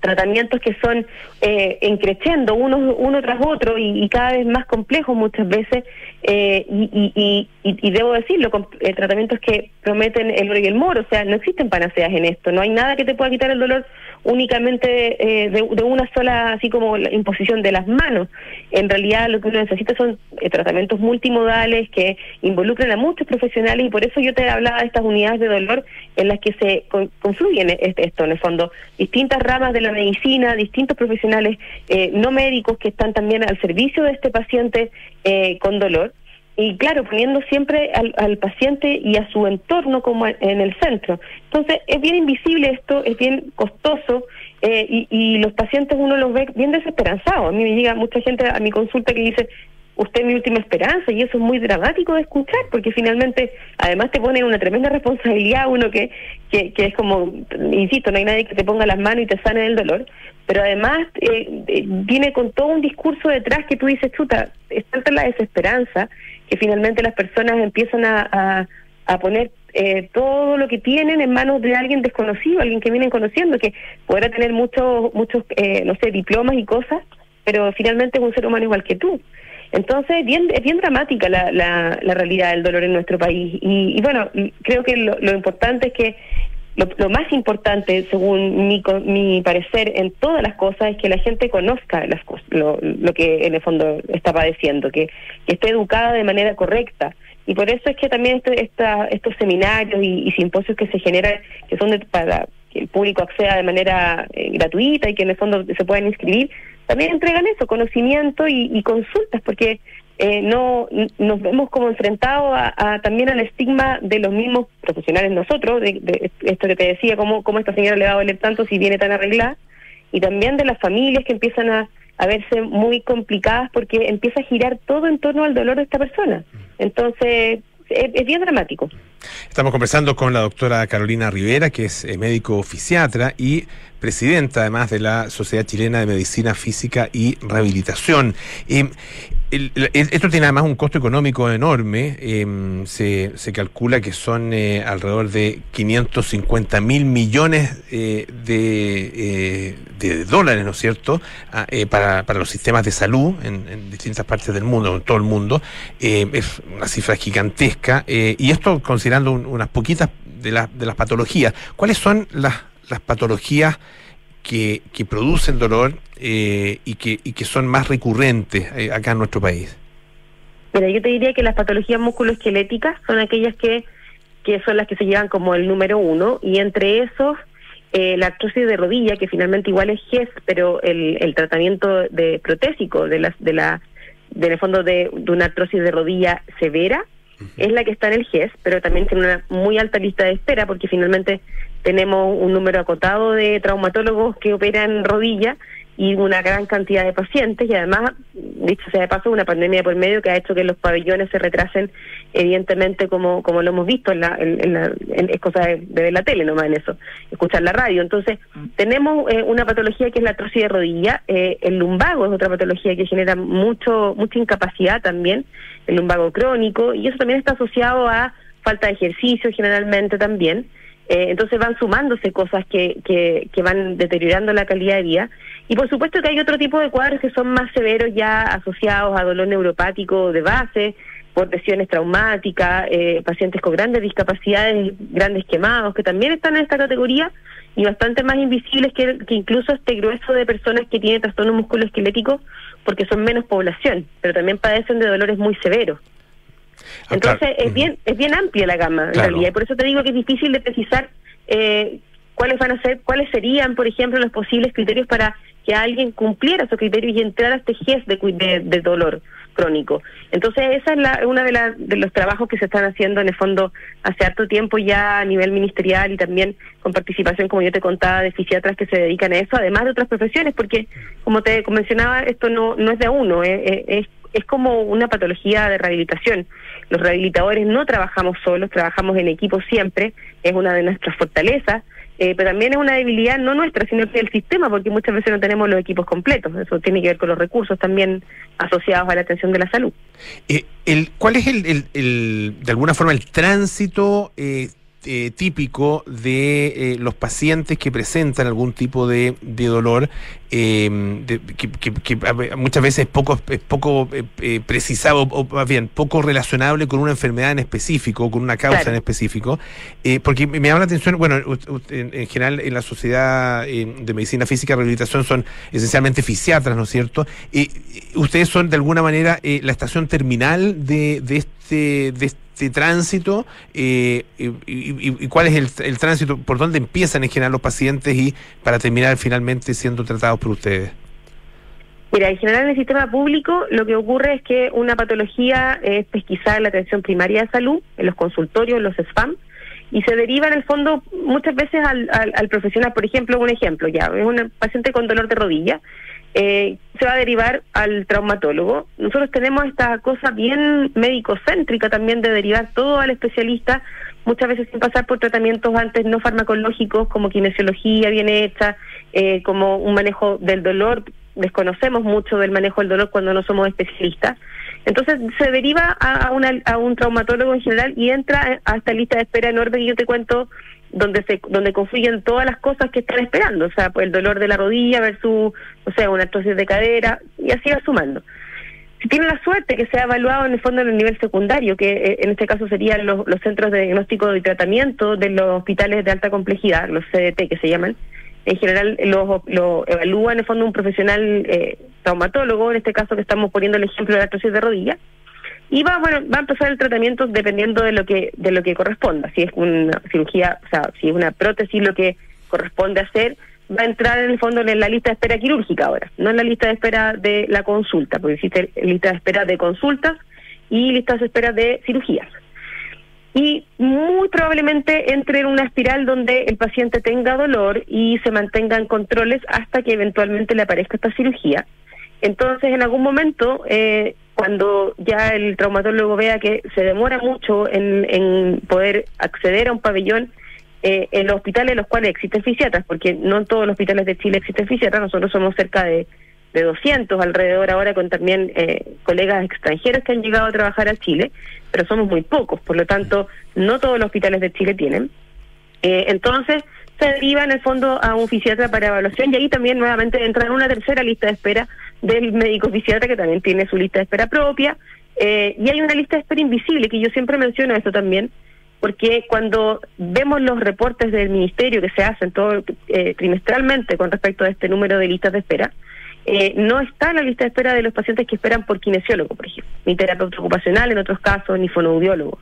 tratamientos que son eh, encreciendo uno, uno tras otro y, cada vez más complejos muchas veces eh, y debo decirlo, con eh, tratamientos que prometen el oro y el moro, o sea, no existen panaceas en esto, no hay nada que te pueda quitar el dolor únicamente eh, de, una sola, así como la imposición de las manos. En realidad lo que uno necesita son eh, tratamientos multimodales que involucran a muchos profesionales y por eso yo te hablaba de estas unidades de dolor en las que se con- confluyen este- esto, en el fondo, distintas ramas de la medicina, distintos profesionales eh, no médicos que están también al servicio de este paciente eh, con dolor y claro, poniendo siempre al, al paciente y a su entorno como en, el centro. Entonces, es bien invisible esto, es bien costoso eh, y, y los pacientes uno los ve bien desesperanzados. A mí me llega mucha gente a mi consulta que dice, usted es mi última esperanza y eso es muy dramático de escuchar porque finalmente además te pone una tremenda [LAUGHS] responsabilidad uno que, que, que es como, insisto, no hay nadie que te ponga las manos y te sane del dolor, pero además eh, eh, viene con todo un discurso detrás que tú dices, chuta, es tanta la desesperanza que finalmente las personas empiezan a, a, poner eh, todo lo que tienen en manos de alguien desconocido, alguien que vienen conociendo, que podrá tener muchos, muchos eh, no sé, diplomas y cosas, pero finalmente es un ser humano igual que tú. Entonces, bien, es bien dramática la, la, la realidad del dolor en nuestro país. Y, y bueno, creo que lo importante es que lo, lo más importante, según mi, mi parecer, en todas las cosas es que la gente conozca las cosas, lo, lo que en el fondo está padeciendo, que, que esté educada de manera correcta. Y por eso es que también este- esta, estos seminarios y, y simposios que se generan, que son de- para que el público acceda de manera eh, gratuita y que en el fondo se puedan inscribir, también entregan eso, conocimiento y, y consultas, porque eh, no nos vemos como enfrentados a, también al estigma de los mismos profesionales nosotros, de, esto que te decía, cómo, cómo esta señora le va a doler tanto si viene tan arreglada, y también de las familias que empiezan a, a verse muy complicadas porque empieza a girar todo en torno al dolor de esta persona. Entonces, es, bien dramático. Estamos conversando con la doctora Carolina Rivera, que es eh, médico fisiatra y presidenta además de la Sociedad Chilena de Medicina Física y Rehabilitación. Eh, esto tiene además un costo económico enorme. eh, se, se calcula que son eh, alrededor de 550 mil millones eh, de, eh, de dólares, ¿no es cierto?, Ah, eh, para, para los sistemas de salud en, distintas partes del mundo, en todo el mundo. Es una cifra gigantesca. y esto considerando un- unas poquitas de, las de las patologías. ¿Cuáles son las, las patologías que, que producen dolor eh, y, que, y que son más recurrentes eh, acá en nuestro país? Pero yo te diría que las patologías musculoesqueléticas son aquellas que, que son las que se llevan como el número uno, y entre esos, eh, la artrosis de rodilla, que finalmente igual es GES, pero el, el tratamiento de protésico de las de la del fondo de, de una artrosis de rodilla severa es la que está en el GES, pero también tiene una muy alta lista de espera porque finalmente tenemos un número acotado de traumatólogos que operan rodilla y una gran cantidad de pacientes y además, dicho sea de paso, una pandemia por medio que ha hecho que los pabellones se retrasen evidentemente como como lo hemos visto en la, en, la en- es cosa de, ver la tele nomás en eso, escuchar la radio. Entonces, tenemos eh, una patología que es la artrosis de rodilla, eh, el lumbago es otra patología que genera mucho mucha incapacidad también, el lumbago crónico, y eso también está asociado a falta de ejercicio generalmente también. Eh, entonces van sumándose cosas que, que, que van deteriorando la calidad de vida. Y por supuesto que hay otro tipo de cuadros que son más severos ya asociados a dolor neuropático de base, por lesiones traumáticas, eh, pacientes con grandes discapacidades, grandes quemados, que también están en esta categoría y bastante más invisibles que, que incluso este grueso de personas que tienen trastorno musculoesquelético porque son menos población, pero también padecen de dolores muy severos. Ah, Entonces claro. es bien es bien amplia la gama en Claro. realidad y por eso te digo que es difícil de precisar eh, cuáles van a ser cuáles serían por ejemplo los posibles criterios para que alguien cumpliera esos criterios y entrara a este GES de, de, de dolor crónico. Entonces esa es la, una de, la- de los trabajos que se están haciendo en el fondo hace harto tiempo ya a nivel ministerial y también con participación, como yo te contaba, de fisiatras que se dedican a eso, además de otras profesiones, porque como te mencionaba, esto no, no es de uno, eh, eh, es, es como una patología de rehabilitación. Los rehabilitadores no trabajamos solos, trabajamos en equipo siempre, es una de nuestras fortalezas, eh, pero también es una debilidad no nuestra, sino del sistema, porque muchas veces no tenemos los equipos completos. Eso tiene que ver con los recursos también asociados a la atención de la salud. Eh, ¿Cuál es el- de alguna forma el tránsito eh, eh, típico de eh, los pacientes que presentan algún tipo de, de dolor eh, de- que, que- que a- muchas veces es poco, es poco eh, precisado o más bien poco relacionable con una enfermedad en específico o con una causa Claro. en específico porque me llama la atención bueno en, en general en la sociedad eh, de medicina física y rehabilitación son esencialmente fisiatras ¿no es cierto? Ustedes son de alguna manera la estación terminal de, de este de este tránsito eh, y, cuál es el, el tránsito por dónde empiezan en general los pacientes y para terminar finalmente siendo tratados por ustedes Mira, en general en el sistema público lo que ocurre es que una patología es pesquisada en la atención primaria de salud, en los consultorios, en los SPAM, y se deriva en el fondo muchas veces al, al, al profesional. Por ejemplo, un ejemplo ya, es un paciente con dolor de rodilla, eh, se va a derivar al traumatólogo. Nosotros tenemos esta cosa bien médico-céntrica también de derivar todo al especialista, muchas veces sin pasar por tratamientos antes no farmacológicos como kinesiología bien hecha, eh, como un manejo del dolor. Desconocemos mucho del manejo del dolor cuando no somos especialistas. Entonces se deriva a, una- a un traumatólogo en general y entra a esta lista de espera enorme que yo te cuento donde se donde confluyen todas las cosas que están esperando, o sea, pues el dolor de la rodilla versus, o sea, una artrosis de cadera y así va sumando. Si tiene la suerte que sea evaluado en el fondo en el nivel secundario, que eh, en este caso serían los, los centros de diagnóstico y tratamiento de los hospitales de alta complejidad, los CDT que se llaman, en general lo, lo evalúa en el fondo un profesional eh, traumatólogo, en este caso que estamos poniendo el ejemplo de la artrosis de rodilla, y va bueno va a empezar el tratamiento dependiendo de lo que de lo que corresponda. Si es una cirugía o sea si es una prótesis lo que corresponde hacer va a entrar en el fondo en la lista de espera quirúrgica ahora no en la lista de espera de la consulta porque existe lista de espera de consultas y listas de espera de cirugías y muy probablemente entre en una espiral donde el paciente tenga dolor y se mantengan controles hasta que eventualmente le aparezca esta cirugía. Entonces, en algún momento, eh, cuando ya el traumatólogo vea que se demora mucho en, en poder acceder a un pabellón, eh, en los hospitales en los cuales existen fisiatras, porque no en todos los hospitales de Chile existen fisiatras, nosotros somos cerca de, de 200 alrededor ahora con también eh, colegas extranjeros que han llegado a trabajar a Chile, pero somos muy pocos, por lo tanto, no todos los hospitales de Chile tienen. Eh, entonces, se deriva en el fondo a un fisiatra para evaluación y ahí también nuevamente entra en una tercera lista de espera del médico fisiatra que también tiene su lista de espera propia. Eh, y hay una lista de espera invisible que yo siempre menciono eso también, porque cuando vemos los reportes del ministerio que se hacen todo eh, trimestralmente con respecto a este número de listas de espera, eh, no está en la lista de espera de los pacientes que esperan por kinesiólogo, por ejemplo, ni terapeuta ocupacional en otros casos, ni fonoaudiólogo.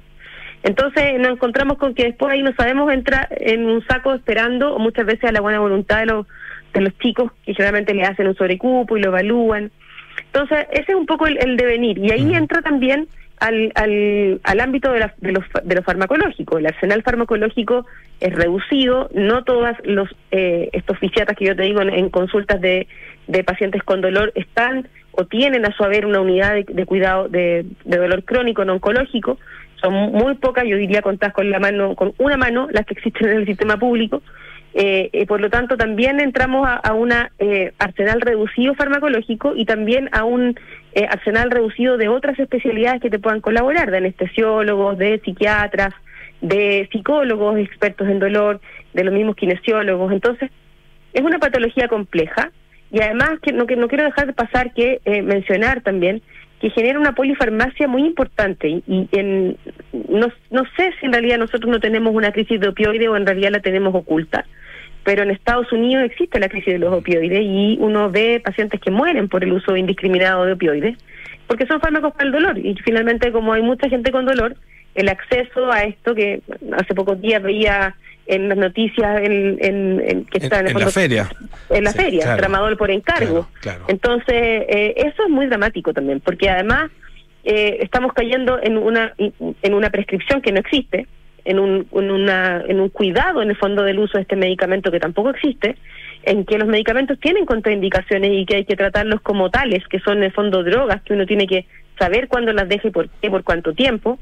Entonces nos encontramos con que después ahí no sabemos entrar en un saco esperando, o muchas veces a la buena voluntad de los, de los chicos que generalmente le hacen un sobrecupo y lo evalúan. Entonces ese es un poco el, el devenir. Y ahí entra también al, al, al ámbito de, la- de, los, de lo farmacológico. El arsenal farmacológico es reducido, no todos los eh, estos fisiatras que yo te digo en, consultas de, de pacientes con dolor están o tienen a su haber una unidad de, cuidado de, de dolor crónico no oncológico. Son muy pocas, yo diría contadas con la mano, con una mano, las que existen en el sistema público. Eh, eh, por lo tanto, también entramos a, a un arsenal reducido farmacológico y también a un eh, arsenal reducido de otras especialidades que te puedan colaborar, de anestesiólogos, de psiquiatras, de psicólogos expertos en dolor, de los mismos kinesiólogos. Entonces, es una patología compleja y además que no, que no quiero dejar de pasar que eh, mencionar también que genera una polifarmacia muy importante y, en, no, no sé si en realidad nosotros no tenemos una crisis de opioides o en realidad la tenemos oculta, pero en Estados Unidos existe la crisis de los opioides y uno ve pacientes que mueren por el uso indiscriminado de opioides porque son fármacos para el dolor y finalmente como hay mucha gente con dolor, el acceso a esto que hace pocos días veía en las noticias en, en- en- que está en, en la feria. en la Sí, feria, claro. tramador por encargo. Claro, claro. Entonces, eh, eso es muy dramático también, porque además eh, estamos cayendo en una en una prescripción que no existe, en un en una en un cuidado en el fondo del uso de este medicamento que tampoco existe, en que los medicamentos tienen contraindicaciones y que hay que tratarlos como tales, que son en el fondo drogas que uno tiene que saber cuándo las deja y por qué, por cuánto tiempo.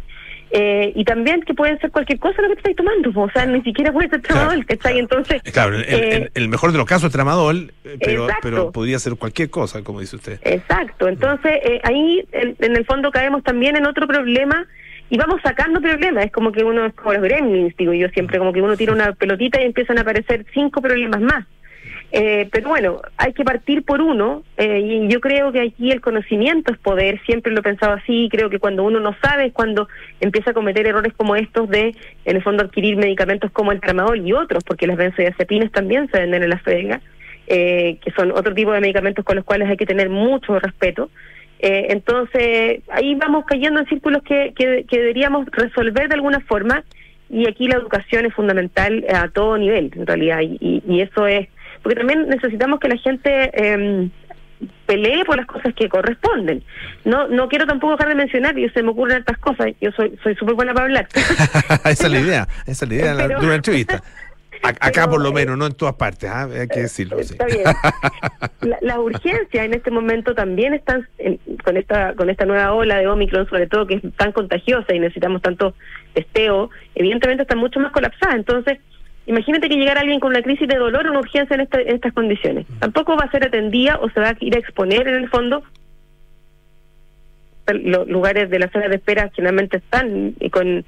Eh, y también que pueden ser cualquier cosa lo que estáis tomando, o sea, ni siquiera puede ser tramadol, ¿cachai? Entonces, Claro, el, el- eh, el mejor de los casos es tramadol, eh, pero, Exacto. pero podría ser cualquier cosa, como dice usted. Exacto, entonces eh, ahí en, en el fondo caemos también en otro problema y vamos sacando problemas, es como que uno es como los gremlins, digo yo siempre, como que uno tira una pelotita y empiezan a aparecer cinco problemas más. Eh, pero bueno, hay que partir por uno eh, y yo creo que aquí el conocimiento es poder, siempre lo he pensado así, creo que cuando uno no sabe es cuando empieza a cometer errores como estos de, en el fondo, adquirir medicamentos como el tramadol y otros, porque las benzodiazepinas también se venden en la FEDEGA, eh, que son otro tipo de medicamentos con los cuales hay que tener mucho respeto. Eh, entonces, ahí vamos cayendo en círculos que, que, que deberíamos resolver de alguna forma y aquí la educación es fundamental a todo nivel, en realidad, y, y eso es porque también necesitamos que la gente eh, pelee por las cosas que corresponden. No no quiero tampoco dejar de mencionar, y se me ocurren estas cosas, yo soy soy súper buena para hablar. [LAUGHS] esa es la idea, esa es la idea de una [LAUGHS] entrevista. Acá por lo menos, no en todas partes, ¿ah? hay que decirlo. Está bien. [LAUGHS] La, las urgencias en este momento también están con esta con esta nueva ola de Omicron, sobre todo que es tan contagiosa y necesitamos tanto testeo, evidentemente están mucho más colapsadas. Entonces, Imagínate que llegara alguien con una crisis de dolor o una urgencia en, en estas condiciones. Tampoco va a ser atendida o se va a ir a exponer en el fondo. Los lugares de la sala de espera generalmente están con,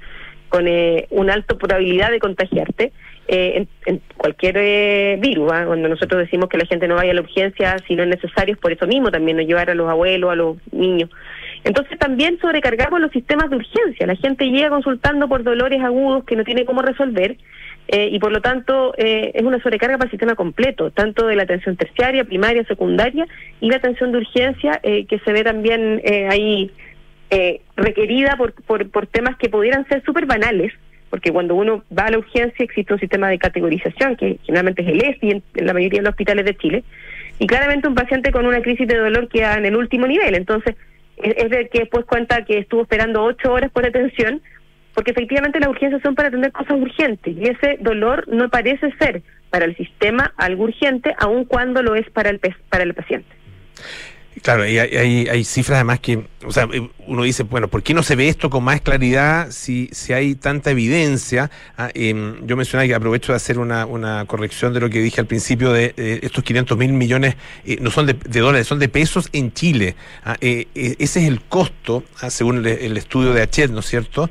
con eh, una alta probabilidad de contagiarte eh, en, cualquier eh, virus. ¿ah? Cuando nosotros decimos que la gente no vaya a la urgencia si no es necesario, es por eso mismo también no llevar a los abuelos, a los niños. Entonces también sobrecargamos los sistemas de urgencia. La gente llega consultando por dolores agudos que no tiene cómo resolver eh, y por lo tanto eh, es una sobrecarga para el sistema completo, tanto de la atención terciaria, primaria, secundaria y la atención de urgencia eh, que se ve también ahí requerida por, por, por temas que pudieran ser súper banales, porque cuando uno va a la urgencia existe un sistema de categorización que generalmente es el ESI en, en la mayoría de los hospitales de Chile, y claramente un paciente con una crisis de dolor queda en el último nivel, entonces es, el que después cuenta que estuvo esperando ocho horas por atención porque efectivamente las urgencias son para atender cosas urgentes y ese dolor no parece ser para el sistema algo urgente, aun cuando lo es para el, para el paciente. Claro, y hay, hay, cifras además que, o sea, uno dice, bueno, ¿por qué no se ve esto con más claridad si, si hay tanta evidencia? Ah, eh, yo mencionaba que aprovecho de hacer una, una corrección de lo que dije al principio de eh, estos 500 mil millones, eh, no son de, de, dólares, son de pesos en Chile. Ah, eh, ese es el costo, ah, según el, el, estudio de Achet, ¿no es cierto?,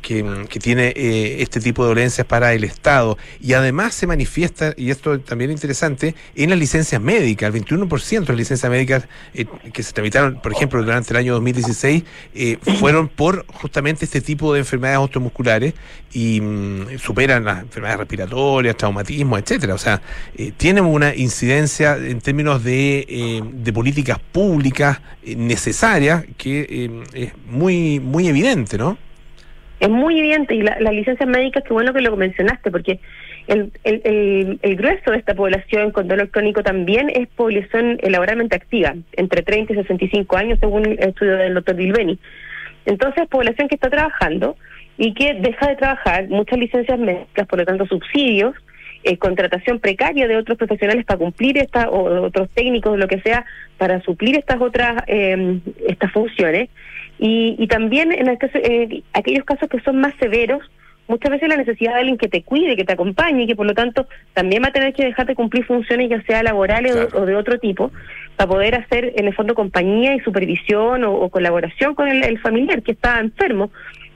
que, que, tiene este tipo de dolencias para el Estado. Y además se manifiesta, y esto también es interesante, en las licencias médicas, el 21% de las licencias médicas que se tramitaron, por ejemplo, durante el año 2016, eh, fueron por justamente este tipo de enfermedades automusculares y mm, superan las enfermedades respiratorias, traumatismo, etcétera. O sea, eh, tienen una incidencia en términos de, eh, de políticas públicas eh, necesarias que es muy, muy evidente, ¿no? Es muy evidente y la, las licencias médicas, qué bueno que lo mencionaste, porque el, el, el, grueso de esta población con dolor crónico también es población laboralmente activa, entre 30 y 65 años, según el estudio del doctor Bilbeni. Entonces, población que está trabajando y que deja de trabajar, muchas licencias médicas, por lo tanto, subsidios, eh, contratación precaria de otros profesionales para cumplir esta, o de otros técnicos, lo que sea, para suplir estas otras, eh, estas funciones. Y, y también en el caso, eh, aquellos casos que son más severos, muchas veces la necesidad de alguien que te cuide, que te acompañe y que por lo tanto también va a tener que dejar de cumplir funciones ya sea laborales claro. o, de otro tipo para poder hacer en el fondo compañía y supervisión o, o colaboración con el, el, familiar que está enfermo,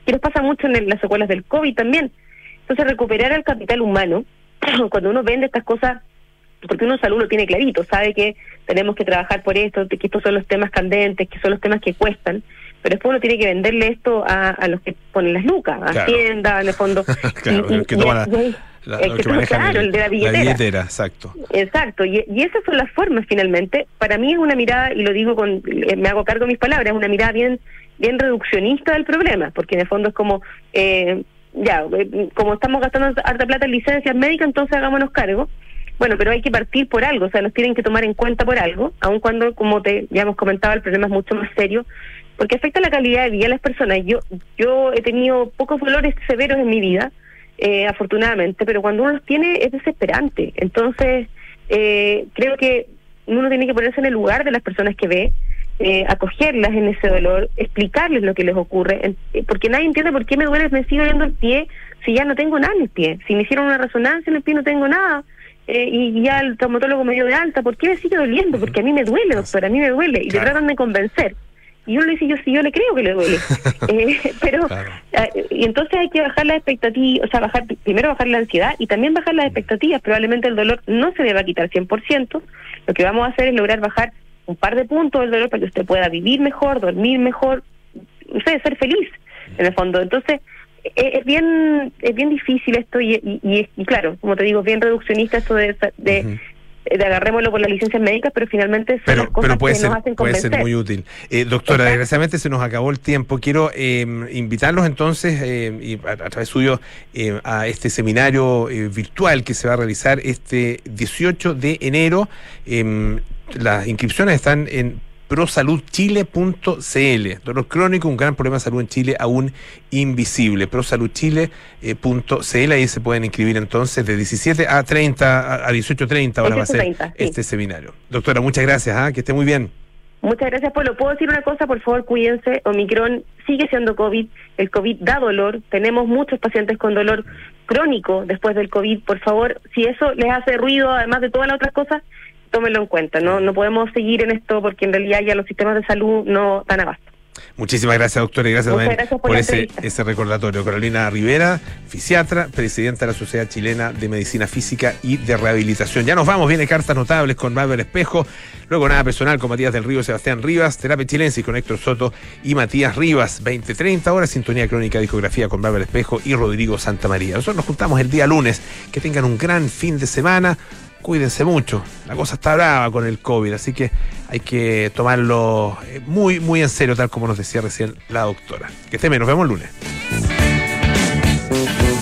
que nos pasa mucho en el, las secuelas del COVID también. Entonces recuperar el capital humano, [CLEARS THROAT] cuando uno vende estas cosas, porque uno salud lo tiene clarito, sabe que tenemos que trabajar por esto, que estos son los temas candentes, que son los temas que cuestan, pero después uno tiene que venderle esto a, a los que ponen las lucas, a claro. Hacienda, en el fondo. [LAUGHS] claro, y, el que toma la, la, el que, que claro, el, el, de la billetera. La billetera, exacto. Exacto, y, y, esas son las formas finalmente. Para mí es una mirada, y lo digo con, me hago cargo de mis palabras, es una mirada bien, bien reduccionista del problema, porque en el fondo es como, eh, ya, como estamos gastando harta plata en licencias médicas, entonces hagámonos cargo. Bueno, pero hay que partir por algo, o sea, nos tienen que tomar en cuenta por algo, aun cuando, como te ya hemos comentado, el problema es mucho más serio, porque afecta la calidad de vida de las personas. Yo, yo he tenido pocos dolores severos en mi vida, eh, afortunadamente, pero cuando uno los tiene es desesperante. Entonces, eh, creo que uno tiene que ponerse en el lugar de las personas que ve, eh, acogerlas en ese dolor, explicarles lo que les ocurre, eh, porque nadie entiende por qué me duele, me sigo doliendo el pie si ya no tengo nada en el pie. Si me hicieron una resonancia en el pie no tengo nada. Eh, y ya el traumatólogo me dio de alta, ¿por qué me sigue doliendo? Porque a mí me duele, doctor, a mí me duele. Y te tratan de convencer Y uno le dice, yo sí, yo le creo que le duele. [LAUGHS] Eh, pero, eh, y entonces hay que bajar las expectativas, o sea, bajar primero bajar la ansiedad y también bajar las expectativas. Probablemente el dolor no se le va a quitar 100%. Lo que vamos a hacer es lograr bajar un par de puntos del dolor para que usted pueda vivir mejor, dormir mejor, usted ser feliz, en el fondo. Entonces, es, es bien es bien difícil esto y, y, y, y claro, como te digo, es bien reduccionista esto de, de. De agarrémoslo por las licencias médicas, pero finalmente son Pero, las cosas pero puede, que ser, nos hacen puede convencer. ser muy útil. Eh, doctora, Exacto. desgraciadamente se nos acabó el tiempo. Quiero eh, invitarlos entonces, eh, y a, a través suyo, eh, a este seminario eh, virtual que se va a realizar este 18 de enero. Em, las inscripciones están en prosaludchile.cl. Dolor crónico, un gran problema de salud en Chile aún invisible. Prosaludchile.cl, ahí se pueden inscribir entonces de 17 a 30, a, a 18 a 30 ahora va a ser 18 a 30, sí. este seminario. Doctora, muchas gracias, ¿ah? que esté muy bien. Muchas gracias, Polo. ¿Puedo decir una cosa? Por favor, cuídense. Omicron sigue siendo COVID. El COVID da dolor. Tenemos muchos pacientes con dolor crónico después del COVID. Por favor, si eso les hace ruido, además de todas las otras cosas, tómenlo en cuenta. No, no podemos seguir en esto porque en realidad ya los sistemas de salud no dan abasto. Muchísimas gracias, doctora, y gracias Muchas también gracias por ese, recordatorio. Carolina Rivera, fisiatra, presidenta de la Sociedad Chilena de Medicina Física y de Rehabilitación. Ya nos vamos, viene cartas notables con Bárbara Espejo, luego nada personal con Matías del Río, Sebastián Rivas, Terapia Chilensis con Héctor Soto y Matías Rivas, 20-30 horas, sintonía crónica, discografía con Bárbara Espejo y Rodrigo Santamaría. Nosotros nos juntamos el día lunes, que tengan un gran fin de semana. Cuídense mucho, la cosa está brava con el COVID, así que hay que tomarlo eh, muy, muy en serio, tal como nos decía recién la doctora. Que esté bien, nos vemos el lunes.